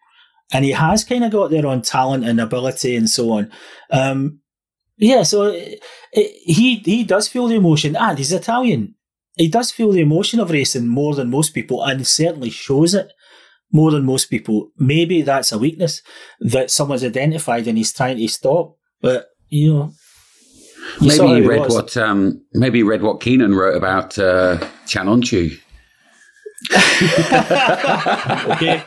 and he has kind of got there on talent and ability and so on. Um, yeah, so it, it, he he does feel the emotion, and he's Italian. He does feel the emotion of racing more than most people, and certainly shows it more than most people. Maybe that's a weakness that someone's identified and he's trying to stop. But you know, you maybe saw he read was. what um, maybe he read what Keenan wrote about uh, Can Öncü. Okay,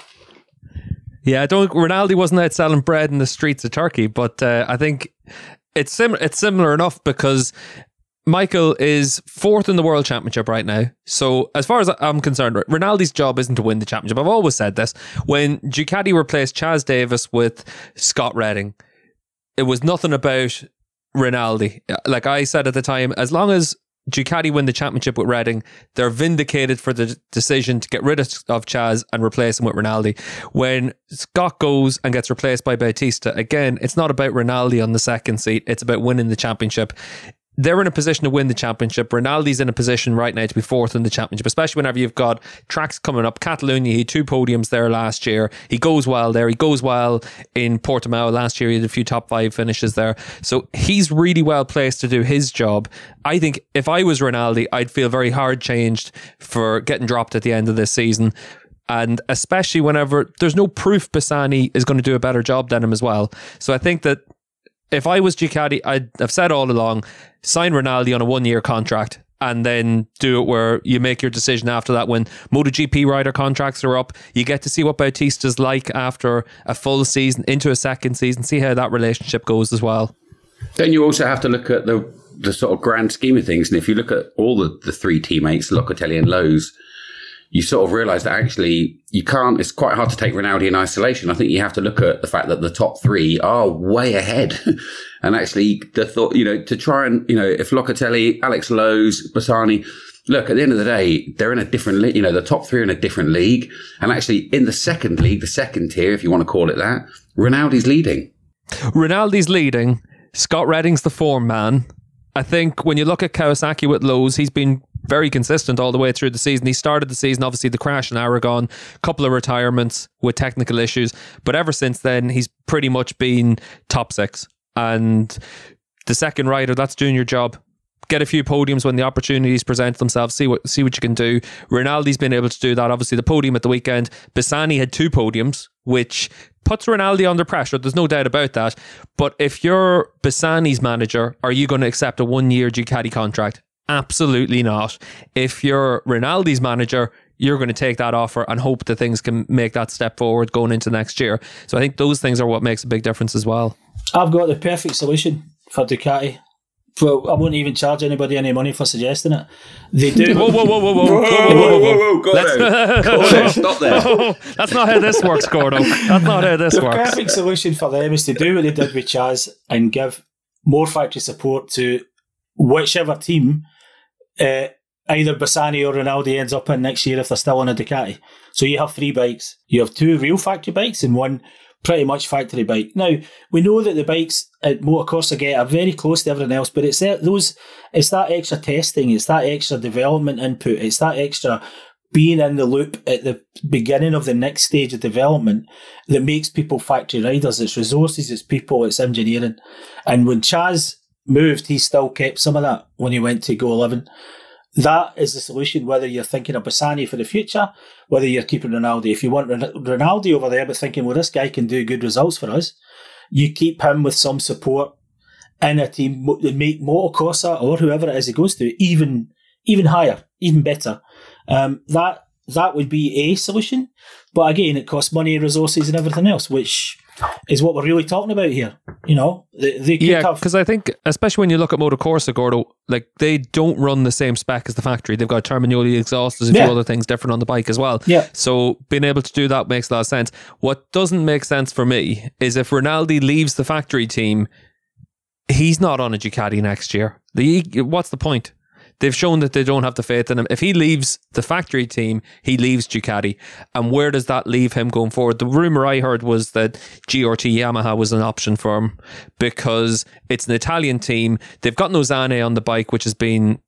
Yeah, I don't. Ronaldo wasn't out selling bread in the streets of Turkey, but uh, I think it's sim- It's similar enough because Michael is fourth in the world championship right now. So, as far as I'm concerned, Ronaldo's job isn't to win the championship. I've always said this. When Ducati replaced Chaz Davies with Scott Redding, it was nothing about Rinaldi. Like I said at the time, as long as Ducati win the championship with Redding, they're vindicated for the decision to get rid of, Chaz and replace him with Rinaldi. When Scott goes and gets replaced by Bautista, again, it's not about Rinaldi on the second seat, it's about winning the championship. They're in a position to win the championship. Rinaldi's in a position right now to be fourth in the championship, especially whenever you've got tracks coming up. Catalonia, he two podiums there last year. He goes well there. He goes well in Portimao last year. He had a few top five finishes there. So he's really well placed to do his job. I think if I was Rinaldi, I'd feel very hard changed for getting dropped at the end of this season. And especially whenever there's no proof Bassani is going to do a better job than him as well. So I think that if I was Ducati, I'd have said all along, sign Ronaldo on a one year contract and then do it where you make your decision after that when MotoGP rider contracts are up. You get to see what Bautista's like after a full season into a second season, see how that relationship goes as well. Then you also have to look at the the sort of grand scheme of things. And if you look at all the, the three teammates, Locatelli and Lowes, you sort of realise that actually you can't, it's quite hard to take Ronaldo in isolation. I think you have to look at the fact that the top three are way ahead. and actually the thought, you know, to try and, you know, if Locatelli, Alex Lowes, Bassani, look, at the end of the day, they're in a different league, you know, the top three are in a different league. And actually in the second league, the second tier, if you want to call it that, Ronaldo's leading. Ronaldo's leading. Scott Redding's the form man. I think when you look at Kawasaki with Lowes, he's been very consistent all the way through the season. He started the season, obviously, the crash in Aragon, couple of retirements with technical issues, but ever since then, he's pretty much been top six. And the second rider, that's doing your job. Get a few podiums when the opportunities present themselves. See what see what you can do. Ronaldo's been able to do that. Obviously, the podium at the weekend. Bassani had two podiums, which puts Ronaldo under pressure. There's no doubt about that. But if you're Bassani's manager, are you going to accept a one year Ducati contract? Absolutely not. If you're Rinaldi's manager, you're going to take that offer and hope that things can make that step forward going into next year. So I think those things are what makes a big difference as well. I've got the perfect solution for Ducati. Well, I won't even charge anybody any money for suggesting it. They do. Whoa, whoa, whoa, whoa, whoa, Whoa, whoa, whoa, whoa, go Let's- there. Go there. Stop there. That's not how this works, Gordo. That's not how this The works. perfect solution for them is to do what they did with Chaz and give more factory support to whichever team uh, either Bassani or Ronaldo ends up in next year if they're still on a Ducati. So you have three bikes. You have two real factory bikes and one pretty much factory bike. Now we know that the bikes at Motocorsa get are very close to everything else, but it's those it's that extra testing, it's that extra development input, it's that extra being in the loop at the beginning of the next stage of development that makes people factory riders. It's resources, it's people, it's engineering. And when Chaz moved, he still kept some of that when he went to GoEleven. That is the solution, whether you're thinking of Bassani for the future, whether you're keeping Ronaldo. If you want Ron- Ronaldo over there, but thinking, well, this guy can do good results for us, you keep him with some support in a team that make Motocorsa or whoever it is he goes to even even higher, even better. Um, that that would be a solution. But again, it costs money, resources, and everything else, which is what we're really talking about here. You know, they, they Yeah, because I think, especially when you look at Motocorsa, Gordo, like they don't run the same spec as the factory. They've got Termignoni exhaust, there's a Yeah. few other things different on the bike as well. Yeah. So being able to do that makes a lot of sense. What doesn't make sense for me is if Rinaldi leaves the factory team, he's not on a Ducati next year. The what's the point? They've shown that they don't have the faith in him. If he leaves the factory team, he leaves Ducati. And where does that leave him going forward? The rumor I heard was that GRT Yamaha was an option for him because it's an Italian team. They've got Nozane on the bike, which has been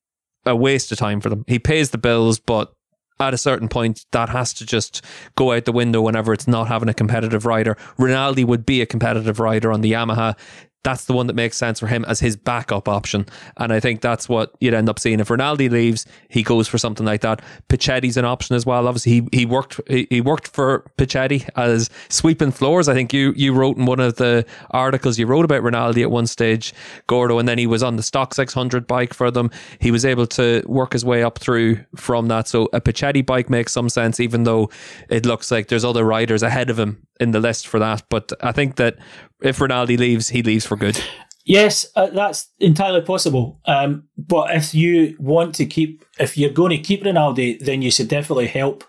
a waste of time for them. He pays the bills, but at a certain point, that has to just go out the window whenever it's not having a competitive rider. Rinaldi would be a competitive rider on the Yamaha that's the one that makes sense for him as his backup option. And I think that's what you'd end up seeing. If Rinaldi leaves, he goes for something like that. Puccetti's an option as well. Obviously, he, he worked he, he worked for Puccetti as sweeping floors. I think you you wrote in one of the articles you wrote about Rinaldi at one stage, Gordo, and then he was on the stock 600 bike for them. He was able to work his way up through from that. So a Puccetti bike makes some sense, even though it looks like there's other riders ahead of him in the list for that. But I think that if Rinaldi leaves, he leaves for good. Yes, uh, that's entirely possible. Um, but if you want to keep, if you're going to keep Rinaldi, then you should definitely help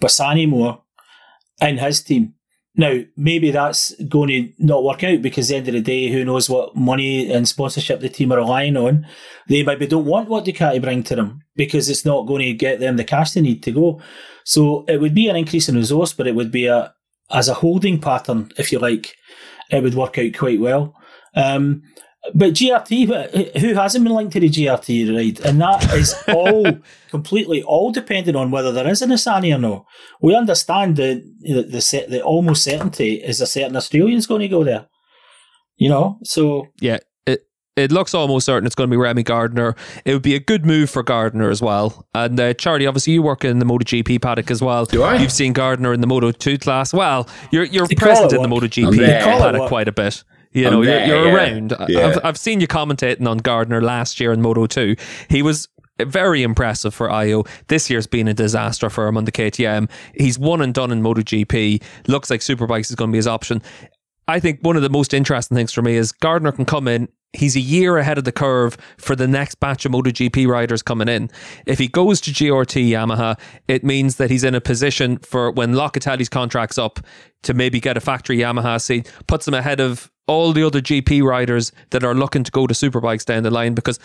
Bassani more in his team. Now, maybe that's going to not work out because at the end of the day, who knows what money and sponsorship the team are relying on. They maybe don't want what Ducati bring to them because it's not going to get them the cash they need to go. So it would be an increase in resource, but it would be a, as a holding pattern, if you like, it would work out quite well. Um, but GRT, who hasn't been linked to the GRT ride? And that is all completely all depending on whether there is a Nozane or no. We understand the the the, set, the almost certainty is a certain Australian's going to go there. You know, so yeah, it it looks almost certain it's going to be Remy Gardner. It would be a good move for Gardner as well. And uh, Charlie, obviously you work in the MotoGP paddock as well. Do I? You've seen Gardner in the Moto Two class. Well, you're you're present in the MotoGP paddock quite a bit. You know, you're, you're yeah. around. Yeah. I've, I've seen you commentating on Gardner last year in Moto 2. He was very impressive for Ajo. This year's been a disaster for him on the KTM. He's one and done in MotoGP. Looks like Superbikes is going to be his option. I think one of the most interesting things for me is Gardner can come in. He's a year ahead of the curve for the next batch of MotoGP riders coming in. If he goes to GRT Yamaha, it means that he's in a position for when Locatelli's contract's up to maybe get a factory Yamaha seat, puts him ahead of all the other GP riders that are looking to go to superbikes down the line because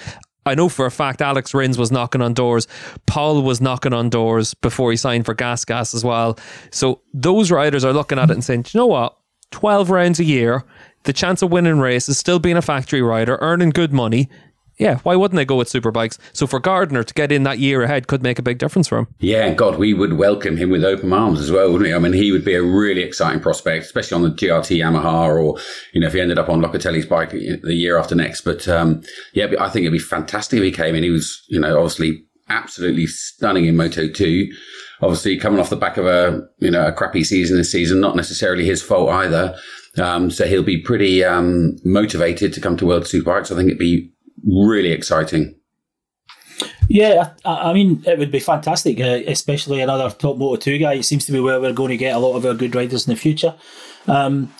I know for a fact Alex Rins was knocking on doors. Pol was knocking on doors before he signed for Gas Gas as well. So those riders are looking at it and saying, you know what? 12 rounds a year, the chance of winning races, still being a factory rider, earning good money yeah, why wouldn't they go with superbikes? So for Gardner to get in that year ahead could make a big difference for him. Yeah, God, we would welcome him with open arms as well, wouldn't we? I mean, he would be a really exciting prospect, especially on the GRT Yamaha, or you know, if he ended up on Locatelli's bike the year after next. But um, yeah, I think it'd be fantastic if he came in. He was, you know, obviously absolutely stunning in Moto Two. Obviously, coming off the back of a you know a crappy season this season, not necessarily his fault either. Um, so he'll be pretty um, motivated to come to World Superbikes. I think it'd be really exciting. Yeah, I, I mean, it would be fantastic, uh, especially another top Moto 2 guy. It seems to be where we're going to get a lot of our good riders in the future. Um,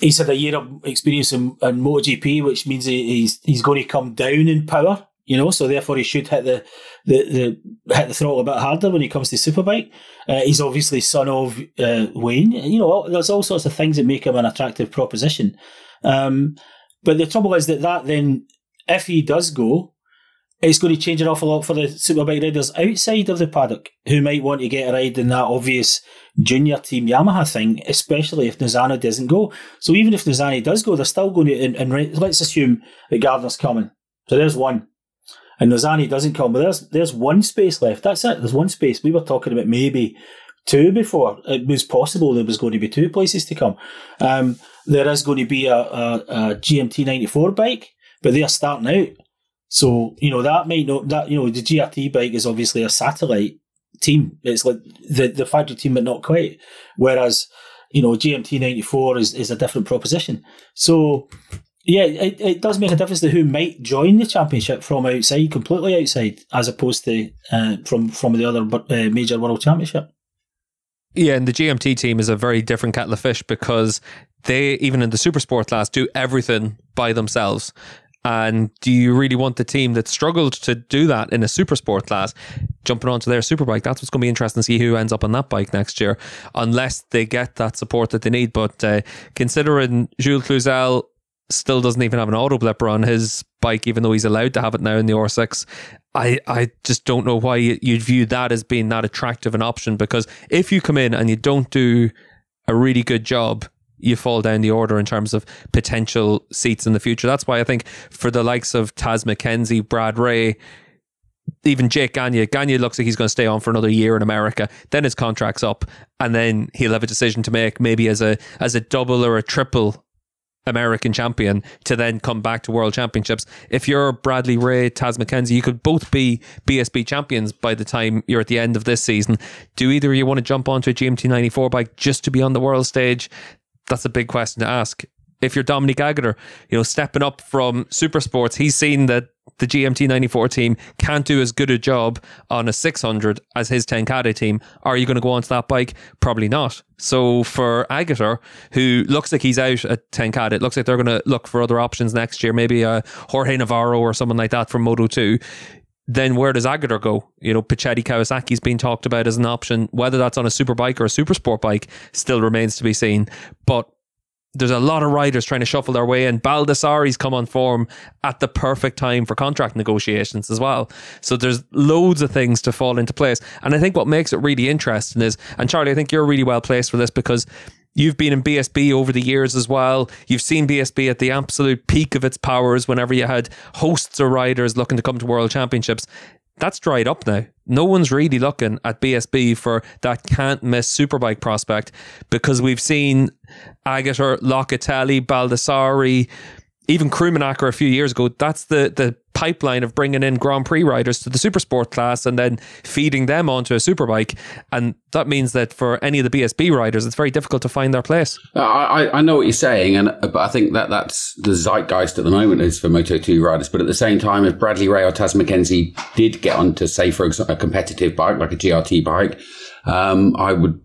he's had a year of experience in, in MotoGP, which means he, he's he's going to come down in power, you know, so therefore he should hit the, the, the hit the throttle a bit harder when it comes to Superbike. Uh, he's obviously son of uh, Wayne. You know, there's all sorts of things that make him an attractive proposition. Um, but the trouble is that that then if he does go, it's going to change an awful lot for the superbike riders outside of the paddock who might want to get a ride in that obvious junior team Yamaha thing, especially if Nozane doesn't go. So even if Nozane does go, they're still going to, and, and let's assume that Gardner's coming. So there's one. And Nozane doesn't come, but there's there's one space left. That's it. There's one space. We were talking about maybe two before. It was possible there was going to be two places to come. Um, there is going to be a, a, a GMT 94 bike but they are starting out. So, you know, that might not, that, you know, the GRT bike is obviously a satellite team. It's like the, the factory team, but not quite. Whereas, you know, GMT 94 is, is a different proposition. So, yeah, it, it does make a difference to who might join the championship from outside, completely outside, as opposed to uh, from from the other uh, major world championship. Yeah, and the GMT team is a very different kettle of fish because they, even in the super sport class, do everything by themselves. And do you really want the team that struggled to do that in a super sport class jumping onto their super bike? That's what's going to be interesting to see who ends up on that bike next year, unless they get that support that they need. But uh, considering Jules Cluzel still doesn't even have an auto blipper on his bike, even though he's allowed to have it now in the R6, I, I just don't know why you'd view that as being that attractive an option because if you come in and you don't do a really good job, you fall down the order in terms of potential seats in the future. That's why I think for the likes of Taz Mackenzie, Brad Ray, even Jake Gagne, Gagne looks like he's going to stay on for another year in America. Then his contract's up, and then he'll have a decision to make, maybe as a as a double or a triple American champion to then come back to World Championships. If you're Bradley Ray, Taz Mackenzie, you could both be BSB champions by the time you're at the end of this season. Do either of you want to jump onto a GMT 94 bike just to be on the world stage? That's a big question to ask if you're Dominique Aegerter, you know, stepping up from super sports, he's seen that the GMT 94 team can't do as good a job on a 600 as his Ten-Kate team. Are you going to go onto that bike? Probably not. So for Aegerter, who looks like he's out at Ten-Kate, it looks like they're going to look for other options next year, maybe a Jorge Navarro or someone like that from Moto 2 then where does Aegerter go? You know, Puccetti Kawasaki's been talked about as an option. Whether that's on a super bike or a super sport bike still remains to be seen. But there's a lot of riders trying to shuffle their way in. Baldassarri's come on form at the perfect time for contract negotiations as well. So there's loads of things to fall into place. And I think what makes it really interesting is, and Charlie, I think you're really well placed for this because You've been in BSB over the years as well. You've seen BSB at the absolute peak of its powers whenever you had hosts of riders looking to come to world championships that's dried up now. No one's really looking at BSB for that can't miss superbike prospect because we've seen Aegerter, Locatelli, Baldassarri, even Krummenacher a few years ago, that's the the pipeline of bringing in Grand Prix riders to the super sport class and then feeding them onto a superbike. And that means that for any of the BSB riders, it's very difficult to find their place. I, I know what you're saying, and but I think that that's the zeitgeist at the moment is for Moto 2 riders. But at the same time, if Bradley Ray or Taz Mackenzie did get onto, say, for example, a competitive bike like a GRT bike, um, I would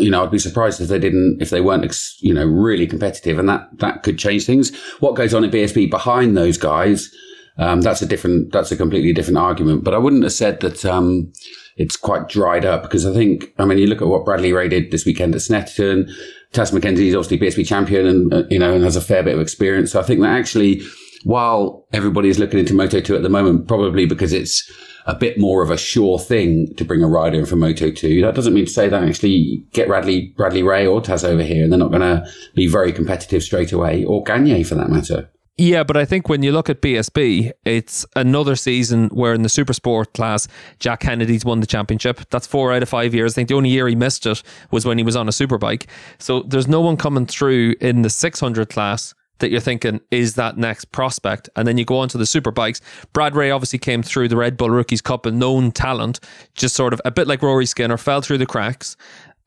you know, I'd be surprised if they didn't, if they weren't, you know, really competitive, and that that could change things. What goes on at BSB behind those guys? Um, that's a different, that's a completely different argument. But I wouldn't have said that um, it's quite dried up because I think, I mean, you look at what Bradley Ray did this weekend at Snetterton. Taz Mackenzie is obviously BSB champion and uh, you know and has a fair bit of experience. So I think that actually, while everybody is looking into Moto two at the moment, probably because it's a bit more of a sure thing to bring a rider in from Moto 2. That doesn't mean to say that actually get Bradley, Bradley Ray or Taz over here and they're not going to be very competitive straight away, or Gagne for that matter. Yeah, but I think when you look at BSB, it's another season where in the super sport class, Jack Kennedy's won the championship. That's four out of five years. I think the only year he missed it was when he was on a superbike. So there's no one coming through in the 600 class that you're thinking is that next prospect. And then you go on to the super bikes. Brad Ray obviously came through the Red Bull Rookies Cup, a known talent, just sort of a bit like Rory Skinner, fell through the cracks.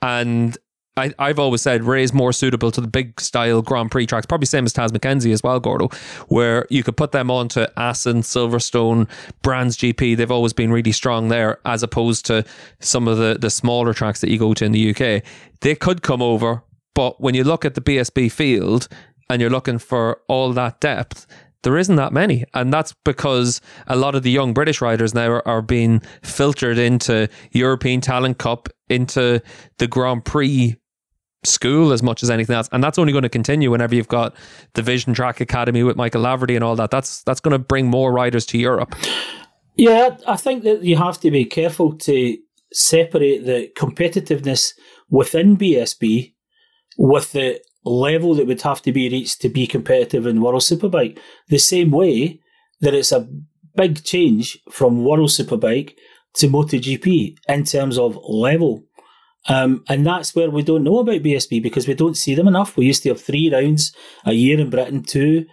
And I, have always said Ray is more suitable to the big style Grand Prix tracks, probably same as Taz Mackenzie as well, Gordo, where you could put them onto Assen, Silverstone, Brands GP. They've always been really strong there, as opposed to some of the, the smaller tracks that you go to in the UK. They could come over, but when you look at the BSB field, and you're looking for all that depth, there isn't that many. And that's because a lot of the young British riders now are, are, being filtered into European Talent Cup, into the Grand Prix school as much as anything else. And that's only going to continue whenever you've got the Vision Track Academy with Michael Laverty and all that. That's that's going to bring more riders to Europe. Yeah, I think that you have to be careful to separate the competitiveness within BSB with the level that would have to be reached to be competitive in World Superbike. The same way that it's a big change from World Superbike to MotoGP in terms of level. Um, and that's where we don't know about BSB because we don't see them enough. We used to have three rounds a year in Britain, two.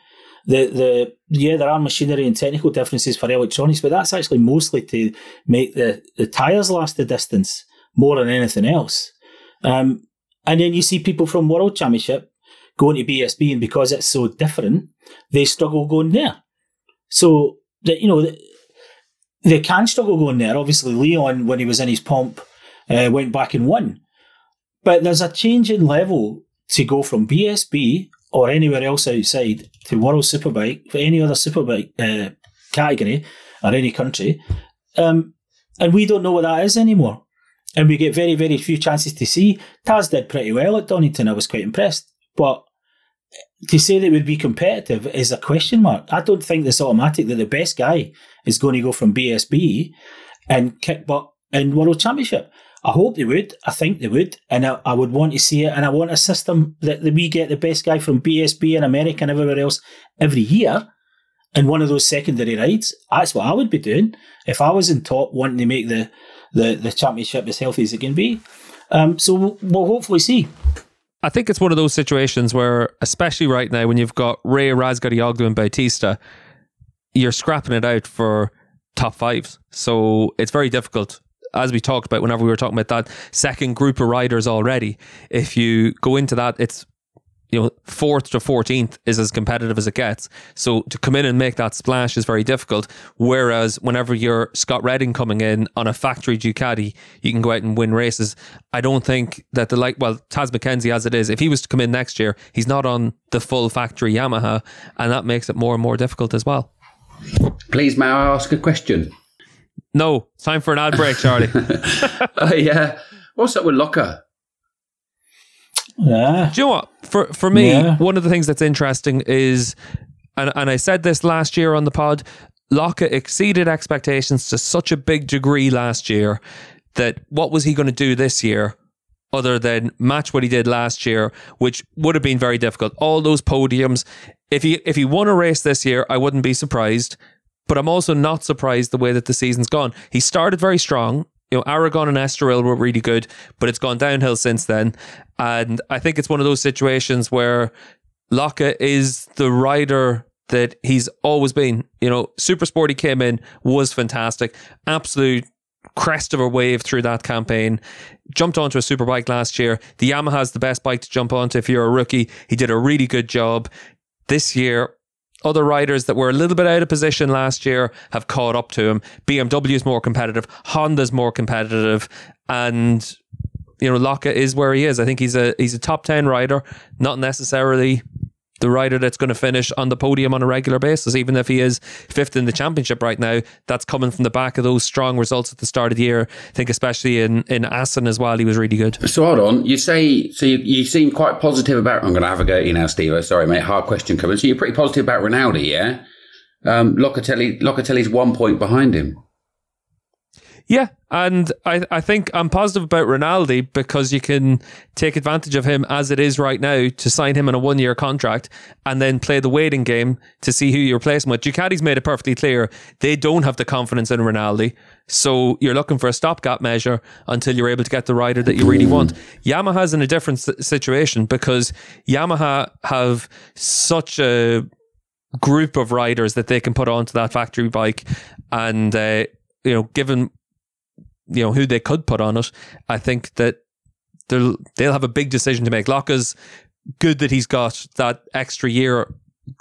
The the yeah, there are machinery and technical differences for electronics, but that's actually mostly to make the, the tyres last the distance more than anything else. Um, and then you see people from World Championship going to BSB, and because it's so different, they struggle going there. So, the, you know, they can struggle going there. Obviously, Leon, when he was in his pomp, uh, went back and won. But there's a change in level to go from BSB or anywhere else outside to World Superbike for any other Superbike uh, category or any country. Um, and we don't know what that is anymore and we get very, very few chances to see. Taz did pretty well at Donington. I was quite impressed, but to say that it would be competitive is a question mark. I don't think it's automatic that the best guy is going to go from BSB and kick butt in World Championship. I hope they would. I think they would. And I, I would want to see it. And I want a system that, that we get the best guy from BSB and America and everywhere else every year in one of those secondary rides. That's what I would be doing if I was in top wanting to make the, the, the championship as healthy as it can be. Um, so we'll, we'll hopefully see. I think it's one of those situations where, especially right now, when you've got Rea, Razgatlioglu, and Bautista, you're scrapping it out for top fives. So it's very difficult. As we talked about whenever we were talking about that second group of riders already, if you go into that, it's you know, fourth to 14th is as competitive as it gets. So to come in and make that splash is very difficult. Whereas whenever you're Scott Redding coming in on a factory Ducati, you can go out and win races. I don't think that the like, well, Taz Mackenzie as it is, if he was to come in next year, he's not on the full factory Yamaha, and that makes it more and more difficult as well. Please, may I ask a question? No, time for an ad break, Charlie. uh, yeah. What's up with Locker? Yeah. Do you know what? For for me, Yeah. one of the things that's interesting is, and and I said this last year on the pod, Locke exceeded expectations to such a big degree last year that what was he going to do this year? Other than match what he did last year, which would have been very difficult. All those podiums. If he if he won a race this year, I wouldn't be surprised. But I'm also not surprised the way that the season's gone. He started very strong. You know, Aragon and Estoril were really good, but it's gone downhill since then. And I think it's one of those situations where Locke is the rider that he's always been. You know, Super Sport he came in was fantastic. Absolute crest of a wave through that campaign. Jumped onto a super bike last year. The Yamaha's the best bike to jump onto if you're a rookie. He did a really good job. This year, other riders that were a little bit out of position last year have caught up to him. BMW is more competitive, Honda's more competitive, and you know Locke is where he is. I think he's a he's a top ten rider, not necessarily the rider that's going to finish on the podium on a regular basis. Even if he is fifth in the championship right now, that's coming from the back of those strong results at the start of the year. I think especially in in Assen as well, he was really good. So hold on. You say so. You, you seem quite positive about. I'm going to have a go at you now, Steve. Sorry, mate. Hard question coming. So you're pretty positive about Rinaldi, yeah? Um, Locatelli, Locatelli's one point behind him. Yeah, and I, I think I'm positive about Rinaldi because you can take advantage of him as it is right now to sign him on a one year contract and then play the waiting game to see who you replace him with. Ducati's made it perfectly clear they don't have the confidence in Rinaldi. So you're looking for a stopgap measure until you're able to get the rider that you really want. Yamaha's in a different situation because Yamaha have such a group of riders that they can put onto that factory bike and uh, you know given you know who they could put on it i think that they'll they'll have a big decision to make Locke's good that he's got that extra year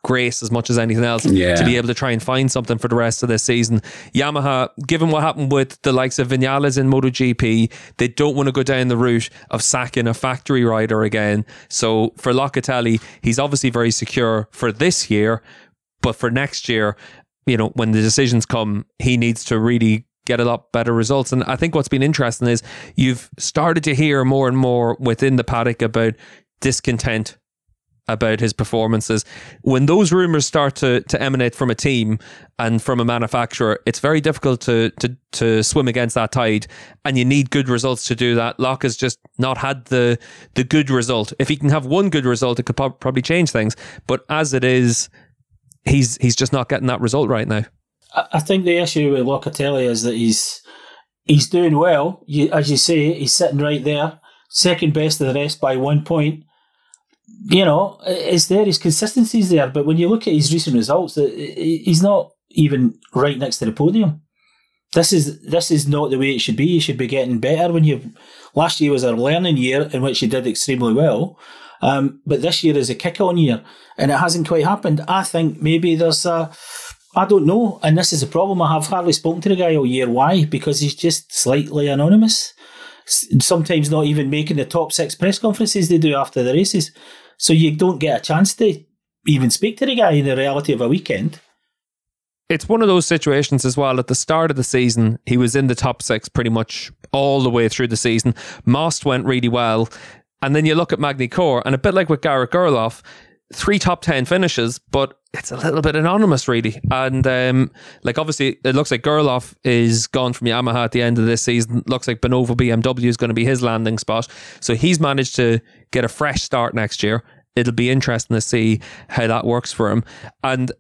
grace as much as anything else Yeah. to be able to try and find something for the rest of this season. Yamaha, given what happened with the likes of Vinales in MotoGP, they don't want to go down the route of sacking a factory rider again. So for Locatelli, he's obviously very secure for this year, but for next year, you know, when the decisions come, he needs to really get a lot better results. And I think what's been interesting is you've started to hear more and more within the paddock about discontent about his performances. When those rumors start to, to emanate from a team and from a manufacturer, it's very difficult to, to to swim against that tide, and you need good results to do that. Locke has just not had the the good result. If he can have one good result, it could prob- probably change things. But as it is, he's he's just not getting that result right now. I think the issue with Locatelli is that he's he's doing well. You, as you say, he's sitting right there, second best of the rest by one point. You know, it's there. His consistency's there, but when you look at his recent results, he's not even right next to the podium. This is this is not the way it should be. You should be getting better. When you last year was a learning year in which you did extremely well, um, but this year is a kick-on year, and it hasn't quite happened. I think maybe there's a I don't know, and this is a problem. I have hardly spoken to the guy all year. Why? Because he's just slightly anonymous. Sometimes not even making the top six press conferences they do after the races. So you don't get a chance to even speak to the guy in the reality of a weekend. it's one of those situations as well. At the start of the season, he was in the top six pretty much all the way through the season. Most went really well. And then you look at Magny-Cours, and a bit like with Garrett Gerloff, three top 10 finishes, but it's a little bit anonymous, really. And um, like, obviously, it looks like Gerloff is gone from Yamaha at the end of this season. Looks like Bonovo BMW is going to be his landing spot. So he's managed to get a fresh start next year. It'll be interesting to see how that works for him. And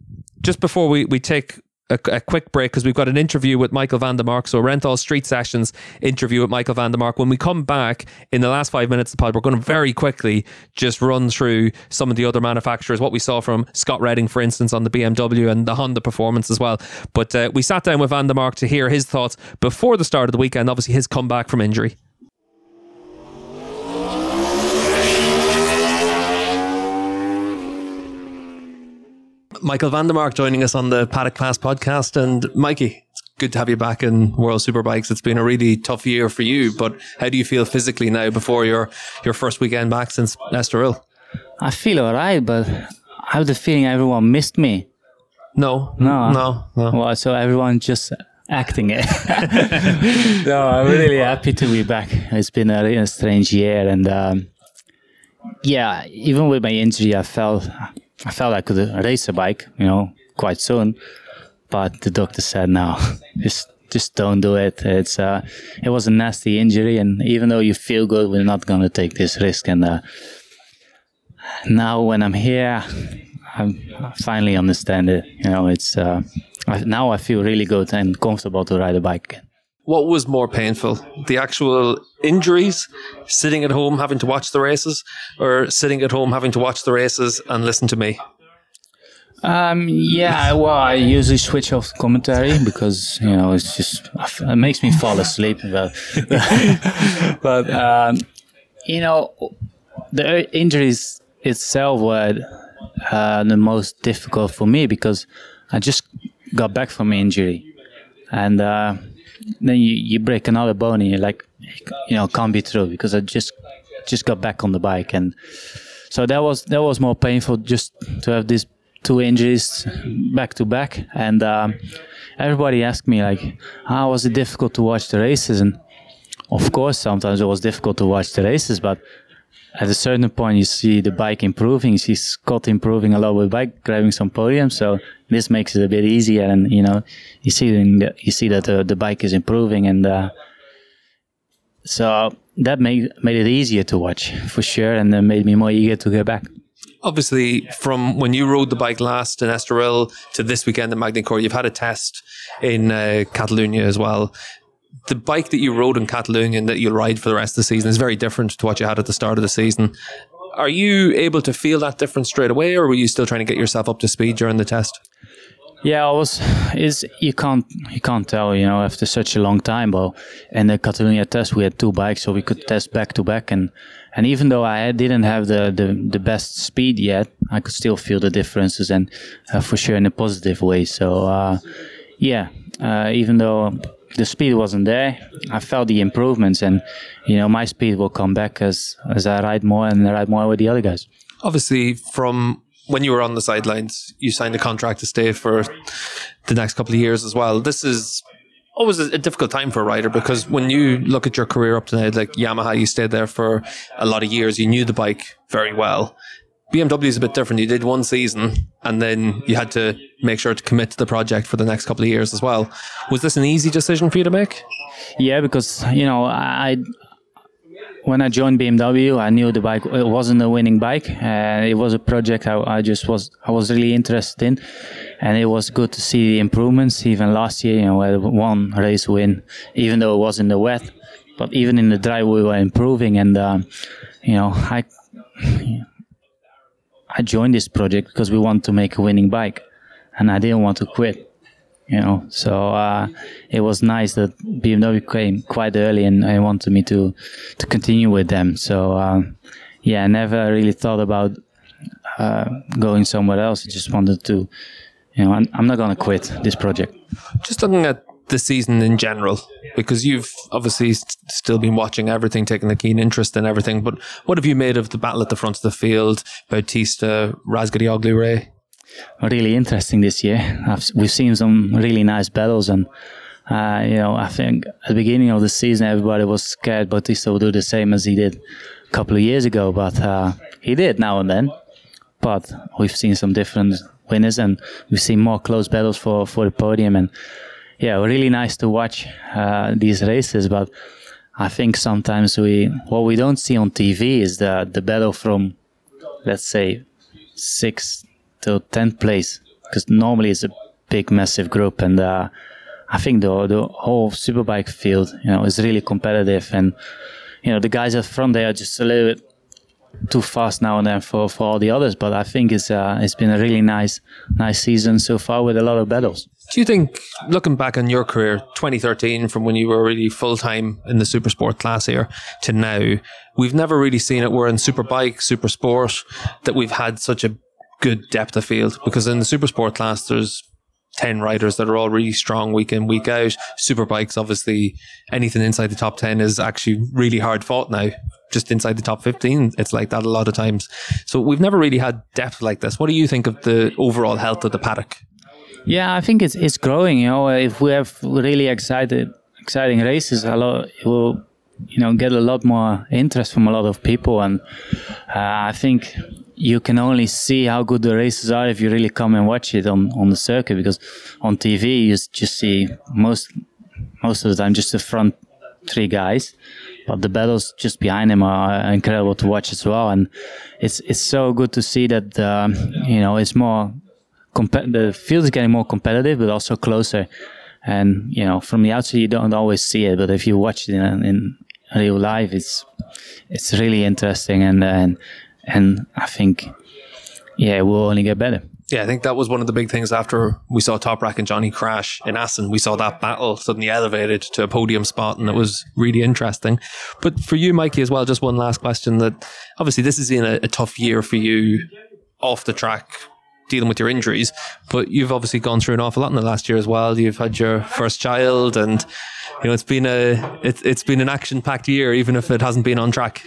just before we, we take a, a, quick break because we've got an interview with Michael van der Mark. So Renthal Street Sessions interview with Michael van der Mark. When we come back in the last five minutes of the pod, we're going to very quickly just run through some of the other manufacturers, what we saw from Scott Redding, for instance, on the BMW and the Honda performance as well. But uh, we sat down with van der Mark to hear his thoughts before the start of the weekend, obviously his comeback from injury. Michael van der Mark joining us on the Paddock Pass podcast. And Mikey, it's good to have you back in World Superbikes. It's been a really tough year for you, but how do you feel physically now before your, your first weekend back since Estoril? I feel all right, but I have the feeling everyone missed me. No, no, no, no. Well, so everyone just acting it. no, I'm really happy to be back. It's been a, a strange year, and um, yeah, even with my injury, I felt I felt I could race a bike, you know, quite soon. But the doctor said, no, just just don't do it. It's uh, it was a nasty injury, and even though you feel good, we're not gonna take this risk. And uh, now when I'm here, I'm, I finally understand it. You know, it's uh, now I feel really good and comfortable to ride a bike again. What was more painful, the actual injuries, sitting at home having to watch the races, or sitting at home having to watch the races and listen to me? Um, yeah, well, I usually switch off the commentary because you know it's just it makes me fall asleep. But, but um, you know, the injuries itself were uh, the most difficult for me because I just got back from injury, and uh, then you, you break another bone and you're like, you know, can't be true because I just just got back on the bike. And so that was that was more painful just to have these two injuries back to back. And um, everybody asked me like how was it difficult to watch the races? And of course sometimes it was difficult to watch the races but at a certain point you see the bike improving you see scott improving a lot with bike grabbing some podiums so this makes it a bit easier and you know you see you see that the, the bike is improving and uh, so that made made it easier to watch for sure and then made me more eager to get back obviously from when you rode the bike last in Estoril to this weekend at Magny-Cours, you've had a test in uh, Catalonia as well. The bike that you rode in Catalonia and that you'll ride for the rest of the season is very different to what you had at the start of the season. Are you able to feel that difference straight away, or were you still trying to get yourself up to speed during the test? Yeah, I was. Is you can't you can't tell you know after such a long time. But in the Catalonia test, we had two bikes, so we could test back to back, and and even though I didn't have the the, the best speed yet, I could still feel the differences, and uh, for sure in a positive way. So uh, yeah, uh, even though the speed wasn't there, I felt the improvements, and you know my speed will come back as as I ride more and I ride more with the other guys. Obviously, from when you were on the sidelines, you signed a contract to stay for the next couple of years as well. This is always a, difficult time for a rider because when you look at your career up to now, like Yamaha, you stayed there for a lot of years. You knew the bike very well. BMW is a bit different. You did one season and then you had to make sure to commit to the project for the next couple of years as well. Was this an easy decision for you to make? Yeah, because you know I when I joined BMW, I knew the bike it wasn't a winning bike. and it was a project I, I, just was I was really interested in, and it was good to see the improvements. Even last year, you know, we had one race win, even though it was in the wet, but even in the dry, we were improving. And um, you know, I I joined this project because we want to make a winning bike, and I didn't want to quit you know. So uh, it was nice that BMW came quite early and they wanted me to to continue with them. So um, yeah, I never really thought about uh, going somewhere else. I just wanted to, you know, I'm, I'm not to quit this project. Just looking at the season in general, because you've obviously st- still been watching everything, taking a keen interest in everything. But what have you made of the battle at the front of the field? Bautista, Razgatlioglu, Rea? really interesting this year. I've, we've seen some really nice battles, and uh, you know, I think at the beginning of the season, everybody was scared Bautista would do the same as he did a couple of years ago, but uh, he did now and then. but we've seen some different winners and we've seen more close battles for, for the podium. And yeah, really nice to watch uh, these races. But I think sometimes we what we don't see on TV is the the battle from let's say sixth to tenth place because normally it's a big massive group and. Uh, I think the the whole superbike field, you know, is really competitive, and you know the guys up front they are just a little bit too fast now and then for, for all the others. But I think it's uh, it's been a really nice nice season so far with a lot of battles. Do you think, looking back on your career, 2013, from when you were really full time in the super sport class here to now, we've never really seen it where in superbike, super sport, that we've had such a good depth of field because in the super sport class there's 10 riders that are all really strong week in, week out. Superbikes, obviously, anything inside the top 10 is actually really hard fought now. Just inside the top 15, it's like that a lot of times. So we've never really had depth like this. What do you think of the overall health of the paddock? Yeah, I think it's it's growing. You know, if we have really excited exciting races, a lot it will you know get a lot more interest from a lot of people, and uh, I think you can only see how good the races are if you really come and watch it on, on the circuit because on TV you just see most most of the time just the front three guys but the battles just behind them are incredible to watch as well. And it's it's so good to see that um, you know it's more comp- the field is getting more competitive but also closer. And you know from the outside you don't always see it but if you watch it in, in real life it's it's really interesting. And and and I think, yeah, it will only get better. Yeah, I think that was one of the big things after we saw Toprak and Johnny crash in Assen. We saw that battle suddenly elevated to a podium spot, and it was really interesting. But for you, Mikey, as well, just one last question that obviously this has been a, a tough year for you off the track, dealing with your injuries, but you've obviously gone through an awful lot in the last year as well. You've had your first child, and you know it's been a it, it's been an action packed year, even if it hasn't been on track.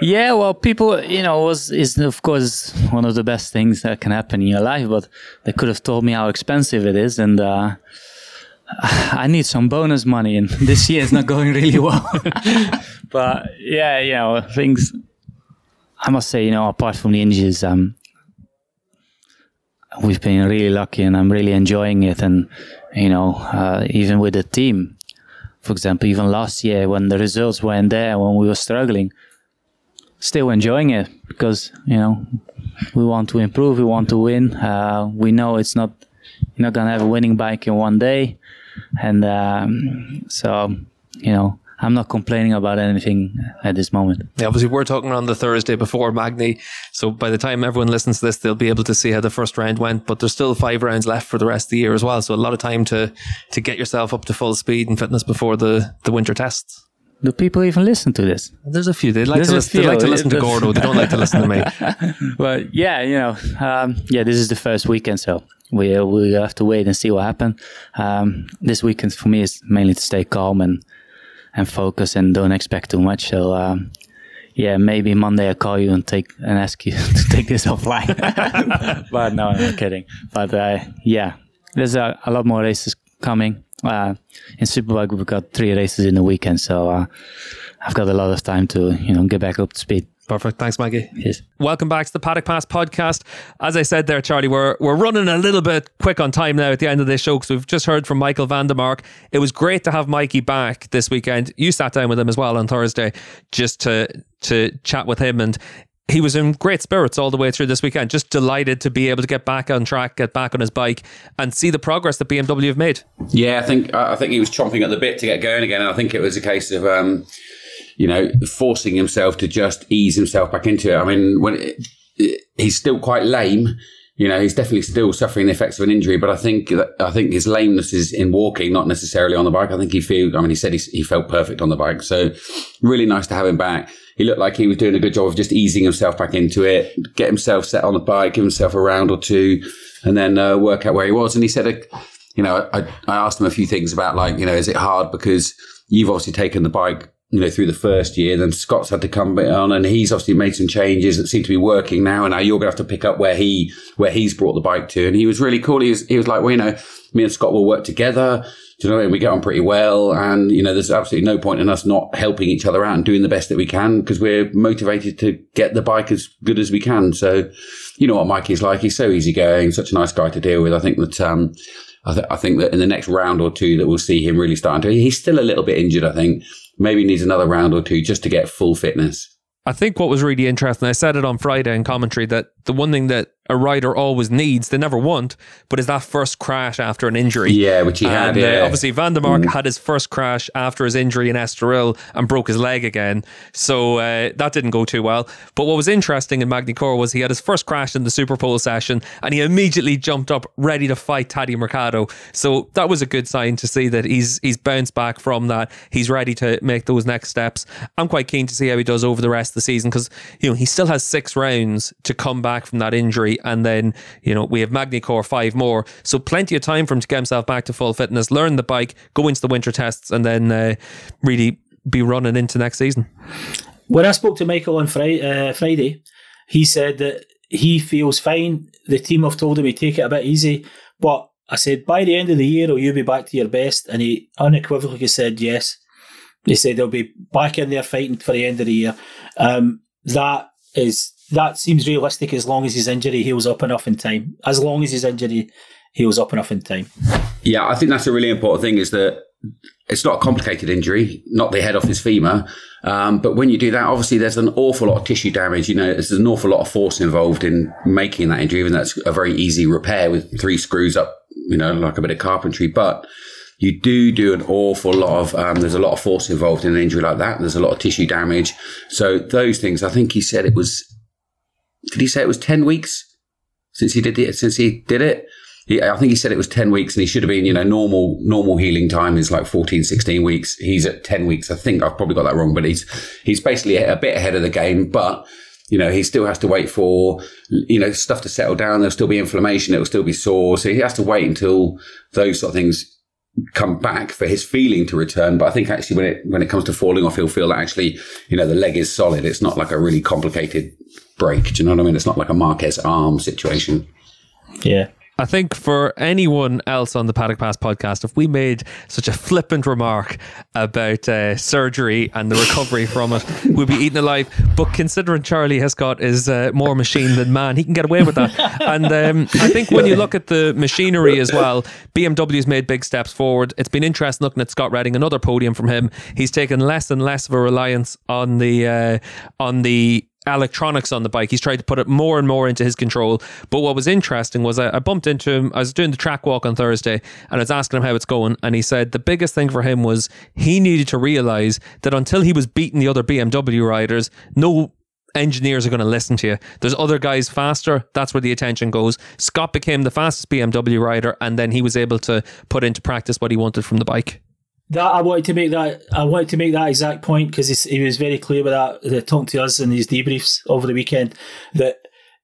Yeah, well, people, you know, was is of course one of the best things that can happen in your life. But they could have told me how expensive it is, and uh, I need some bonus money, and this year is not going really well. but yeah, you know, things. I must say, you know, apart from the injuries, um, we've been really lucky, and I'm really enjoying it. And you know, uh, even with the team, for example, even last year when the results weren't there, when we were struggling still enjoying it because you know we want to improve, we want to win. Uh, we know it's not you're not gonna have a winning bike in one day, and um, so you know I'm not complaining about anything at this moment. Yeah, obviously, we're talking on the Thursday before Magny. So by the time everyone listens to this, they'll be able to see how the first round went. But there's still five rounds left for the rest of the year as well. So a lot of time to to get yourself up to full speed and fitness before the, the winter tests. Do people even listen to this? There's a few. They like, to, listen, they like to listen to Gordo. They don't like to listen to me. but yeah, you know, um, yeah, this is the first weekend, so we uh, we have to wait and see what happens. Um, this weekend for me is mainly to stay calm and and focus and don't expect too much. So um, yeah, maybe Monday I'll call you and take and ask you to take this offline. but no, I'm not kidding. But uh, yeah, there's a, a lot more races coming. Uh, in Superbike, we've got three races in the weekend, so uh, I've got a lot of time to you know get back up to speed. Perfect. Thanks, Maggie. Yes. Welcome back to the Paddock Pass podcast. As I said there, Charlie, we're we're running a little bit quick on time now at the end of this show because we've just heard from Michael van der Mark. It was great to have Mikey back this weekend. You sat down with him as well on Thursday just to to chat with him and he was in great spirits all the way through this weekend. Just delighted to be able to get back on track, get back on his bike, and see the progress that BMW have made. Yeah, I think I think he was chomping at the bit to get going again. I think it was a case of um, you know forcing himself to just ease himself back into it. I mean, when it, it, he's still quite lame. You know, he's definitely still suffering the effects of an injury, but I think I think his lameness is in walking, not necessarily on the bike. I think he feel. I mean, he said he, he felt perfect on the bike, so really nice to have him back he looked like he was doing a good job of just easing himself back into it, get himself set on the bike, give himself a round or two, and then uh, work out where he was. And he said, uh, you know, I, I asked him a few things about like, you know, is it hard because you've obviously taken the bike you know, through the first year. Then Scott's had to come on, and he's obviously made some changes that seem to be working now. And now you're going to have to pick up where he where he's brought the bike to. And he was really cool. He was he was like, well, you know, me and Scott will work together. Do you know, what I mean? we get on pretty well, and you know, there's absolutely no point in us not helping each other out and doing the best that we can because we're motivated to get the bike as good as we can. So, you know what Mikey's like; he's so easygoing, such a nice guy to deal with. I think that um, I, th- I, think that in the next round or two that we'll see him really starting to. He's still a little bit injured, I think. Maybe needs another round or two just to get full fitness. I think what was really interesting, I said it on Friday in commentary, that the one thing that a rider always needs, they never want, but is that first crash after an injury. Yeah, which he and, had. Yeah. Uh, obviously, van der Mark mm. had his first crash after his injury in Estoril and broke his leg again. So uh, that didn't go too well. But what was interesting in Magny-Cours was he had his first crash in the Superpole session and he immediately jumped up ready to fight Tadej Mercado. So that was a good sign to see that he's he's bounced back from that. He's ready to make those next steps. I'm quite keen to see how he does over the rest of the season because you know he still has six rounds to come back from that injury and then you know we have Magny-Cours five more, so plenty of time for him to get himself back to full fitness, learn the bike, go into the winter tests, and then uh, really be running into next season. When I spoke to Michael on Friday, uh, Friday, he said that he feels fine. The team have told him to take it a bit easy, but I said by the end of the year, will you be back to your best? And he unequivocally said yes. He said they'll be back in there fighting for the end of the year. Um, that is that seems realistic as long as his injury heals up enough in time. As long as his injury heals up enough in time. Yeah, I think that's a really important thing is that it's not a complicated injury, not the head off his femur. Um, but when you do that, obviously there's an awful lot of tissue damage. You know, there's an awful lot of force involved in making that injury, even though it's a very easy repair with three screws up, you know, like a bit of carpentry. But you do do an awful lot of, um, there's a lot of force involved in an injury like that. There's a lot of tissue damage. So those things, I think he said it was did he say it was 10 weeks since he did it? Since he did it? He, I think he said it was 10 weeks and he should have been, you know, normal, normal healing time is like 14, 16 weeks. He's at 10 weeks. I think I've probably got that wrong, but he's, he's basically a bit ahead of the game, but you know, he still has to wait for, you know, stuff to settle down. There'll still be inflammation. It'll still be sore. So he has to wait until those sort of things come back for his feeling to return. But I think actually when it, when it comes to falling off, he'll feel that actually, you know, the leg is solid. It's not like a really complicated break. Do you know what I mean? It's not like a Marquez arm situation. Yeah. I think for anyone else on the Paddock Pass podcast, if we made such a flippant remark about uh, surgery and the recovery from it, we'd be eaten alive. But considering Charlie Hiscott is uh, more machine than man, he can get away with that. And um, I think when you look at the machinery as well, BMW's made big steps forward. It's been interesting looking at Scott Redding, another podium from him. He's taken less and less of a reliance on the uh, on the electronics on the bike. He's tried to put it more and more into his control. But what was interesting was I, I, bumped into him. I was doing the track walk on Thursday and I was asking him how it's going. And he said the biggest thing for him was he needed to realize that until he was beating the other BMW riders, no engineers are going to listen to you. There's other guys faster. That's where the attention goes. Scott became the fastest BMW rider and then he was able to put into practice what he wanted from the bike. That I wanted to make that I wanted to make that exact point because he was very clear with that, talking to us in his debriefs over the weekend that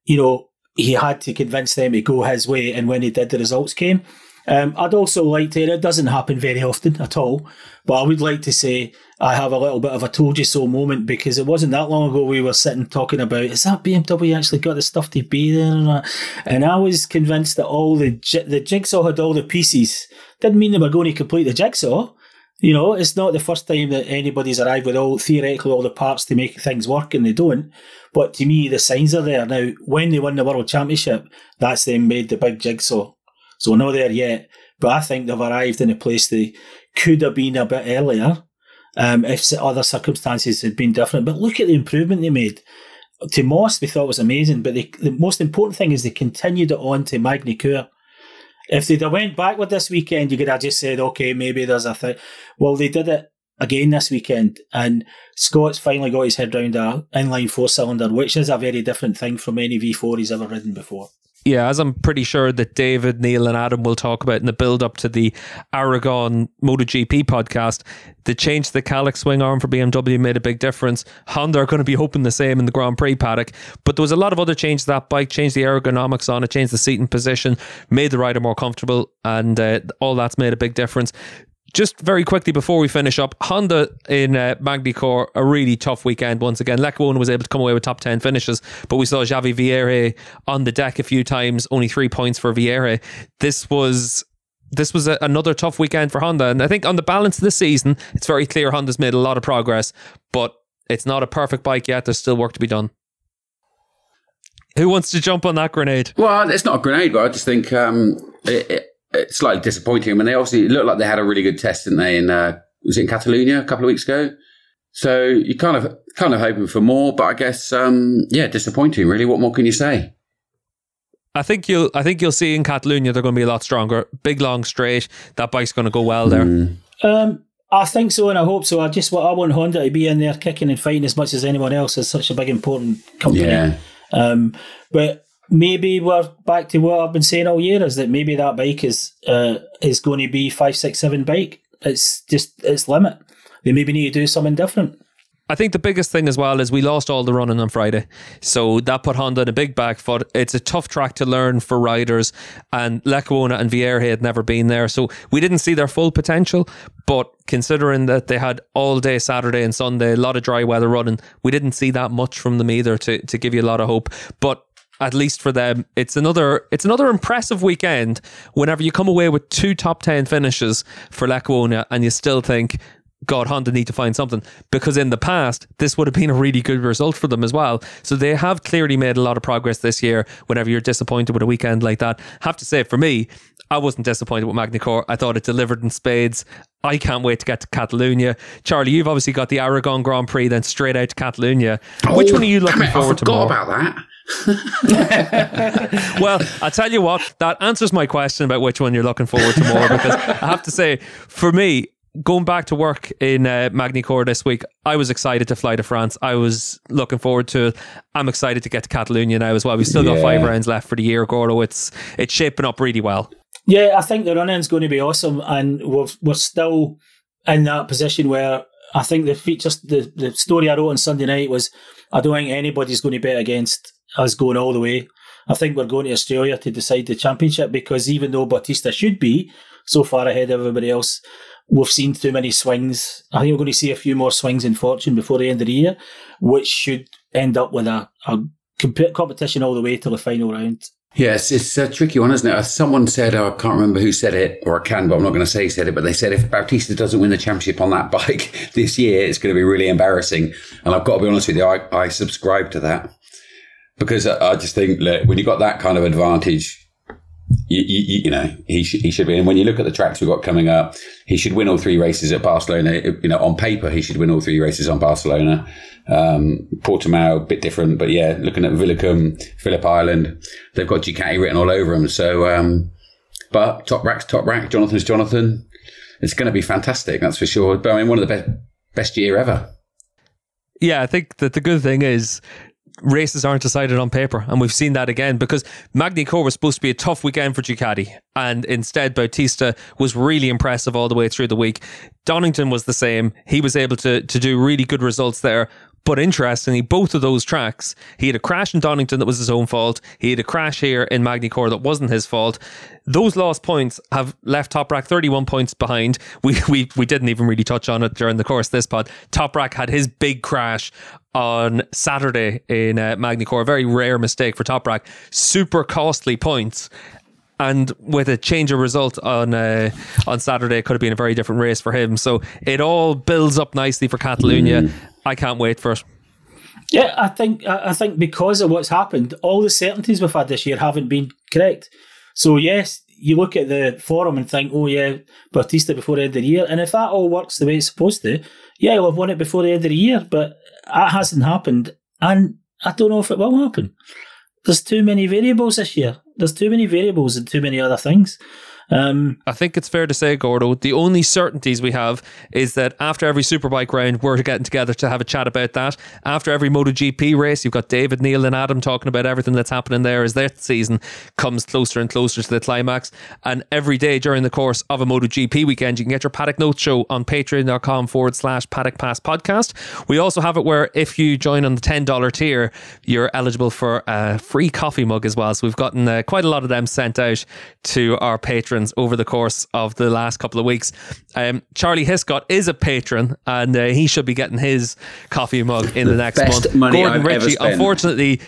you know he had to convince them to go his way, and when he did, the results came. Um, I'd also like to, and it doesn't happen very often at all, but I would like to say I have a little bit of a told you so moment because it wasn't that long ago we were sitting talking about, is that BMW actually got the stuff to be there? And I was convinced that all the, the jigsaw had all the pieces. Didn't mean they were going to complete the jigsaw, you know, it's not the first time that anybody's arrived with all theoretically all the parts to make things work and they don't. But to me, the signs are there. Now, when they won the World Championship, that's them made the big jigsaw. So we're not there yet. But I think they've arrived in a place they could have been a bit earlier um, if other circumstances had been different. But look at the improvement they made. To Most, we thought was amazing. But they, the most important thing is they continued it on to Magny-Cours. If they'd have went backward this weekend, you could have just said, okay, maybe there's a thing. Well, they did it again this weekend, and Scott's finally got his head round a inline four cylinder, which is a very different thing from any V4 he's ever ridden before. Yeah, as I'm pretty sure that David, Neil, and Adam will talk about in the build up to the Aragon MotoGP podcast, the change to the Kalex swing arm for BMW made a big difference. Honda are going to be hoping the same in the Grand Prix paddock, but there was a lot of other changes to that bike, changed the ergonomics on it, changed the seating position, made the rider more comfortable, and uh, all that's made a big difference just very quickly before we finish up, Honda in uh, Magny-Cours, a really tough weekend once again. Lecuona was able to come away with top 10 finishes, but we saw Xavi Vierge on the deck a few times, only three points for Vierge. This was this was a, another tough weekend for Honda. And I think on the balance of the season, it's very clear Honda's made a lot of progress, but it's not a perfect bike yet. There's still work to be done. Who wants to jump on that grenade? Well, it's not a grenade, but I just think um, it, it, slightly disappointing. I mean, they obviously looked like they had a really good test, didn't they? In uh, was it in Catalonia a couple of weeks ago? So you kind of kind of hoping for more, but I guess um, yeah, disappointing. Really, what more can you say? I think you'll I think you'll see in Catalonia they're going to be a lot stronger. Big long straight. That bike's going to go well there. Mm. Um, I think so, and I hope so. I just I want Honda to be in there kicking and fighting as much as anyone else. As such a big important company. Yeah. Um, but maybe we're back to what I've been saying all year: is that maybe that bike is uh, is going to be five, six, seven bike. It's just its limit. They maybe need to do something different. I think the biggest thing as well is we lost all the running on Friday. So that put Honda in a big back foot. It's a tough track to learn for riders, and Lecuona and Vierge had never been there. So we didn't see their full potential. But considering that they had all day Saturday and Sunday, a lot of dry weather running, we didn't see that much from them either to, to give you a lot of hope. But at least for them, it's another it's another impressive weekend. Whenever you come away with two top ten finishes for Lecuona, and you still think God, Honda need to find something because in the past, this would have been a really good result for them as well. So they have clearly made a lot of progress this year. Whenever you're disappointed with a weekend like that, have to say for me, I wasn't disappointed with Magny-Cours. I thought it delivered in spades. I can't wait to get to Catalonia. Charlie, you've obviously got the Aragon Grand Prix, then straight out to Catalonia. Which oh, one are you looking it, forward I to forgot more? about that. well, I'll tell you what, that answers my question about which one you're looking forward to more. Because I have to say, for me, going back to work in uh, Magny-Cours this week, I was excited to fly to France. I was looking forward to it. I'm excited to get to Catalonia now as well. We've still got five rounds left for the year, Gordo. It's it's shaping up really well. Yeah, I think the run-in's going to be awesome, and we're we're still in that position where I think the features, the the story I wrote on Sunday night was, I don't think anybody's going to bet against us going all the way. I think we're going to Australia to decide the championship because even though Bautista should be so far ahead of everybody else, we've seen too many swings. I think we're going to see a few more swings in fortune before the end of the year, which should end up with a, a comp- competition all the way to the final round. Yes, it's a tricky one, isn't it? Someone said, oh, I can't remember who said it, or I can, but I'm not going to say said it, but they said if Bautista doesn't win the championship on that bike this year, it's going to be really embarrassing. And I've got to be honest with you, I, I subscribe to that because I, I just think look, when you've got that kind of advantage, you, you, you know, he should, he should be. And when you look at the tracks we've got coming up, he should win all three races at Barcelona. You know, on paper, he should win all three races on Barcelona. Um, Portimao, a bit different, but yeah, looking at Villicum, Phillip Island, they've got Ducati written all over them. So, um, but Toprak's top rack. Jonathan's Jonathan. It's going to be fantastic, that's for sure. But I mean, one of the best best year ever. Yeah, I think that the good thing is races aren't decided on paper, and we've seen that again because Magny-Cours was supposed to be a tough weekend for Ducati, and instead Bautista was really impressive all the way through the week. Donington was the same; he was able to to do really good results there. But interestingly, both of those tracks, he had a crash in Donington that was his own fault. He had a crash here in Magny-Cours that wasn't his fault. Those lost points have left Toprak 31 points behind. We, we, we didn't even really touch on it during the course this pod. Toprak had his big crash on Saturday in uh, Magny-Cours. A very rare mistake for Toprak. Super costly points. And with a change of result on uh, on Saturday, it could have been a very different race for him. So it all builds up nicely for Catalonia. I can't wait for it. Yeah, I think I think because of what's happened, all the certainties we've had this year haven't been correct. So yes, you look at the forum and think, oh yeah, Bautista before the end of the year, and if that all works the way it's supposed to, yeah, he'll have won it before the end of the year. But that hasn't happened, and I don't know if it will happen. There's too many variables this year. There's too many variables and too many other things. Um, I think it's fair to say, Gordo, the only certainties we have is that after every Superbike round, we're getting together to have a chat about that. After every MotoGP race, you've got David, Neil, and Adam talking about everything that's happening there as that season comes closer and closer to the climax. And every day during the course of a MotoGP weekend, you can get your Paddock Notes show on patreon.com forward slash Paddock Pass podcast. We also have it where if you join on the $10 tier, you're eligible for a free coffee mug as well. So we've gotten uh, quite a lot of them sent out to our patrons patrons over the course of the last couple of weeks. Um, Charlie Hiscott is a patron, and uh, he should be getting his coffee mug in the, the next month. Money Gordon I've Ritchie, ever spent. unfortunately.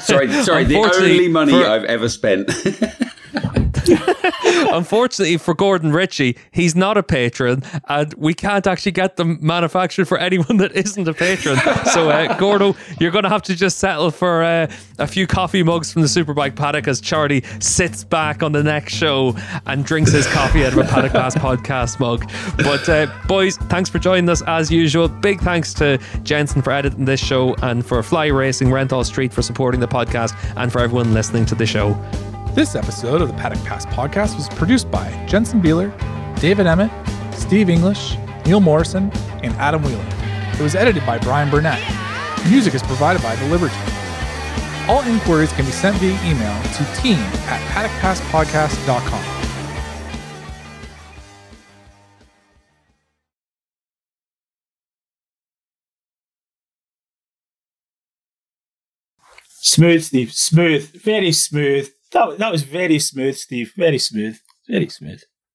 sorry, sorry. the only money for, I've ever spent. Unfortunately for Gordon Ritchie, he's not a patron, and we can't actually get them manufactured for anyone that isn't a patron. So, uh, Gordo, you're going to have to just settle for uh, a few coffee mugs from the Superbike paddock as Charlie sits back on the next show and drinks his coffee out of a Paddock Pass podcast mug. But, uh, boys, thanks for joining us as usual. Big thanks to Jensen for editing this show and for Fly Racing Renthal Street for supporting the podcast and for everyone listening to the show. This episode of the Paddock Pass podcast was produced by Jensen Beeler, David Emmett, Steve English, Neil Morrison, and Adam Wheeler. It was edited by Brian Burnett. Music is provided by The Liberty. All inquiries can be sent via email to team at paddockpasspodcast.com. Smooth, Steve. Smooth. Very smooth. That, that was very smooth, Steve. Very smooth. Very smooth.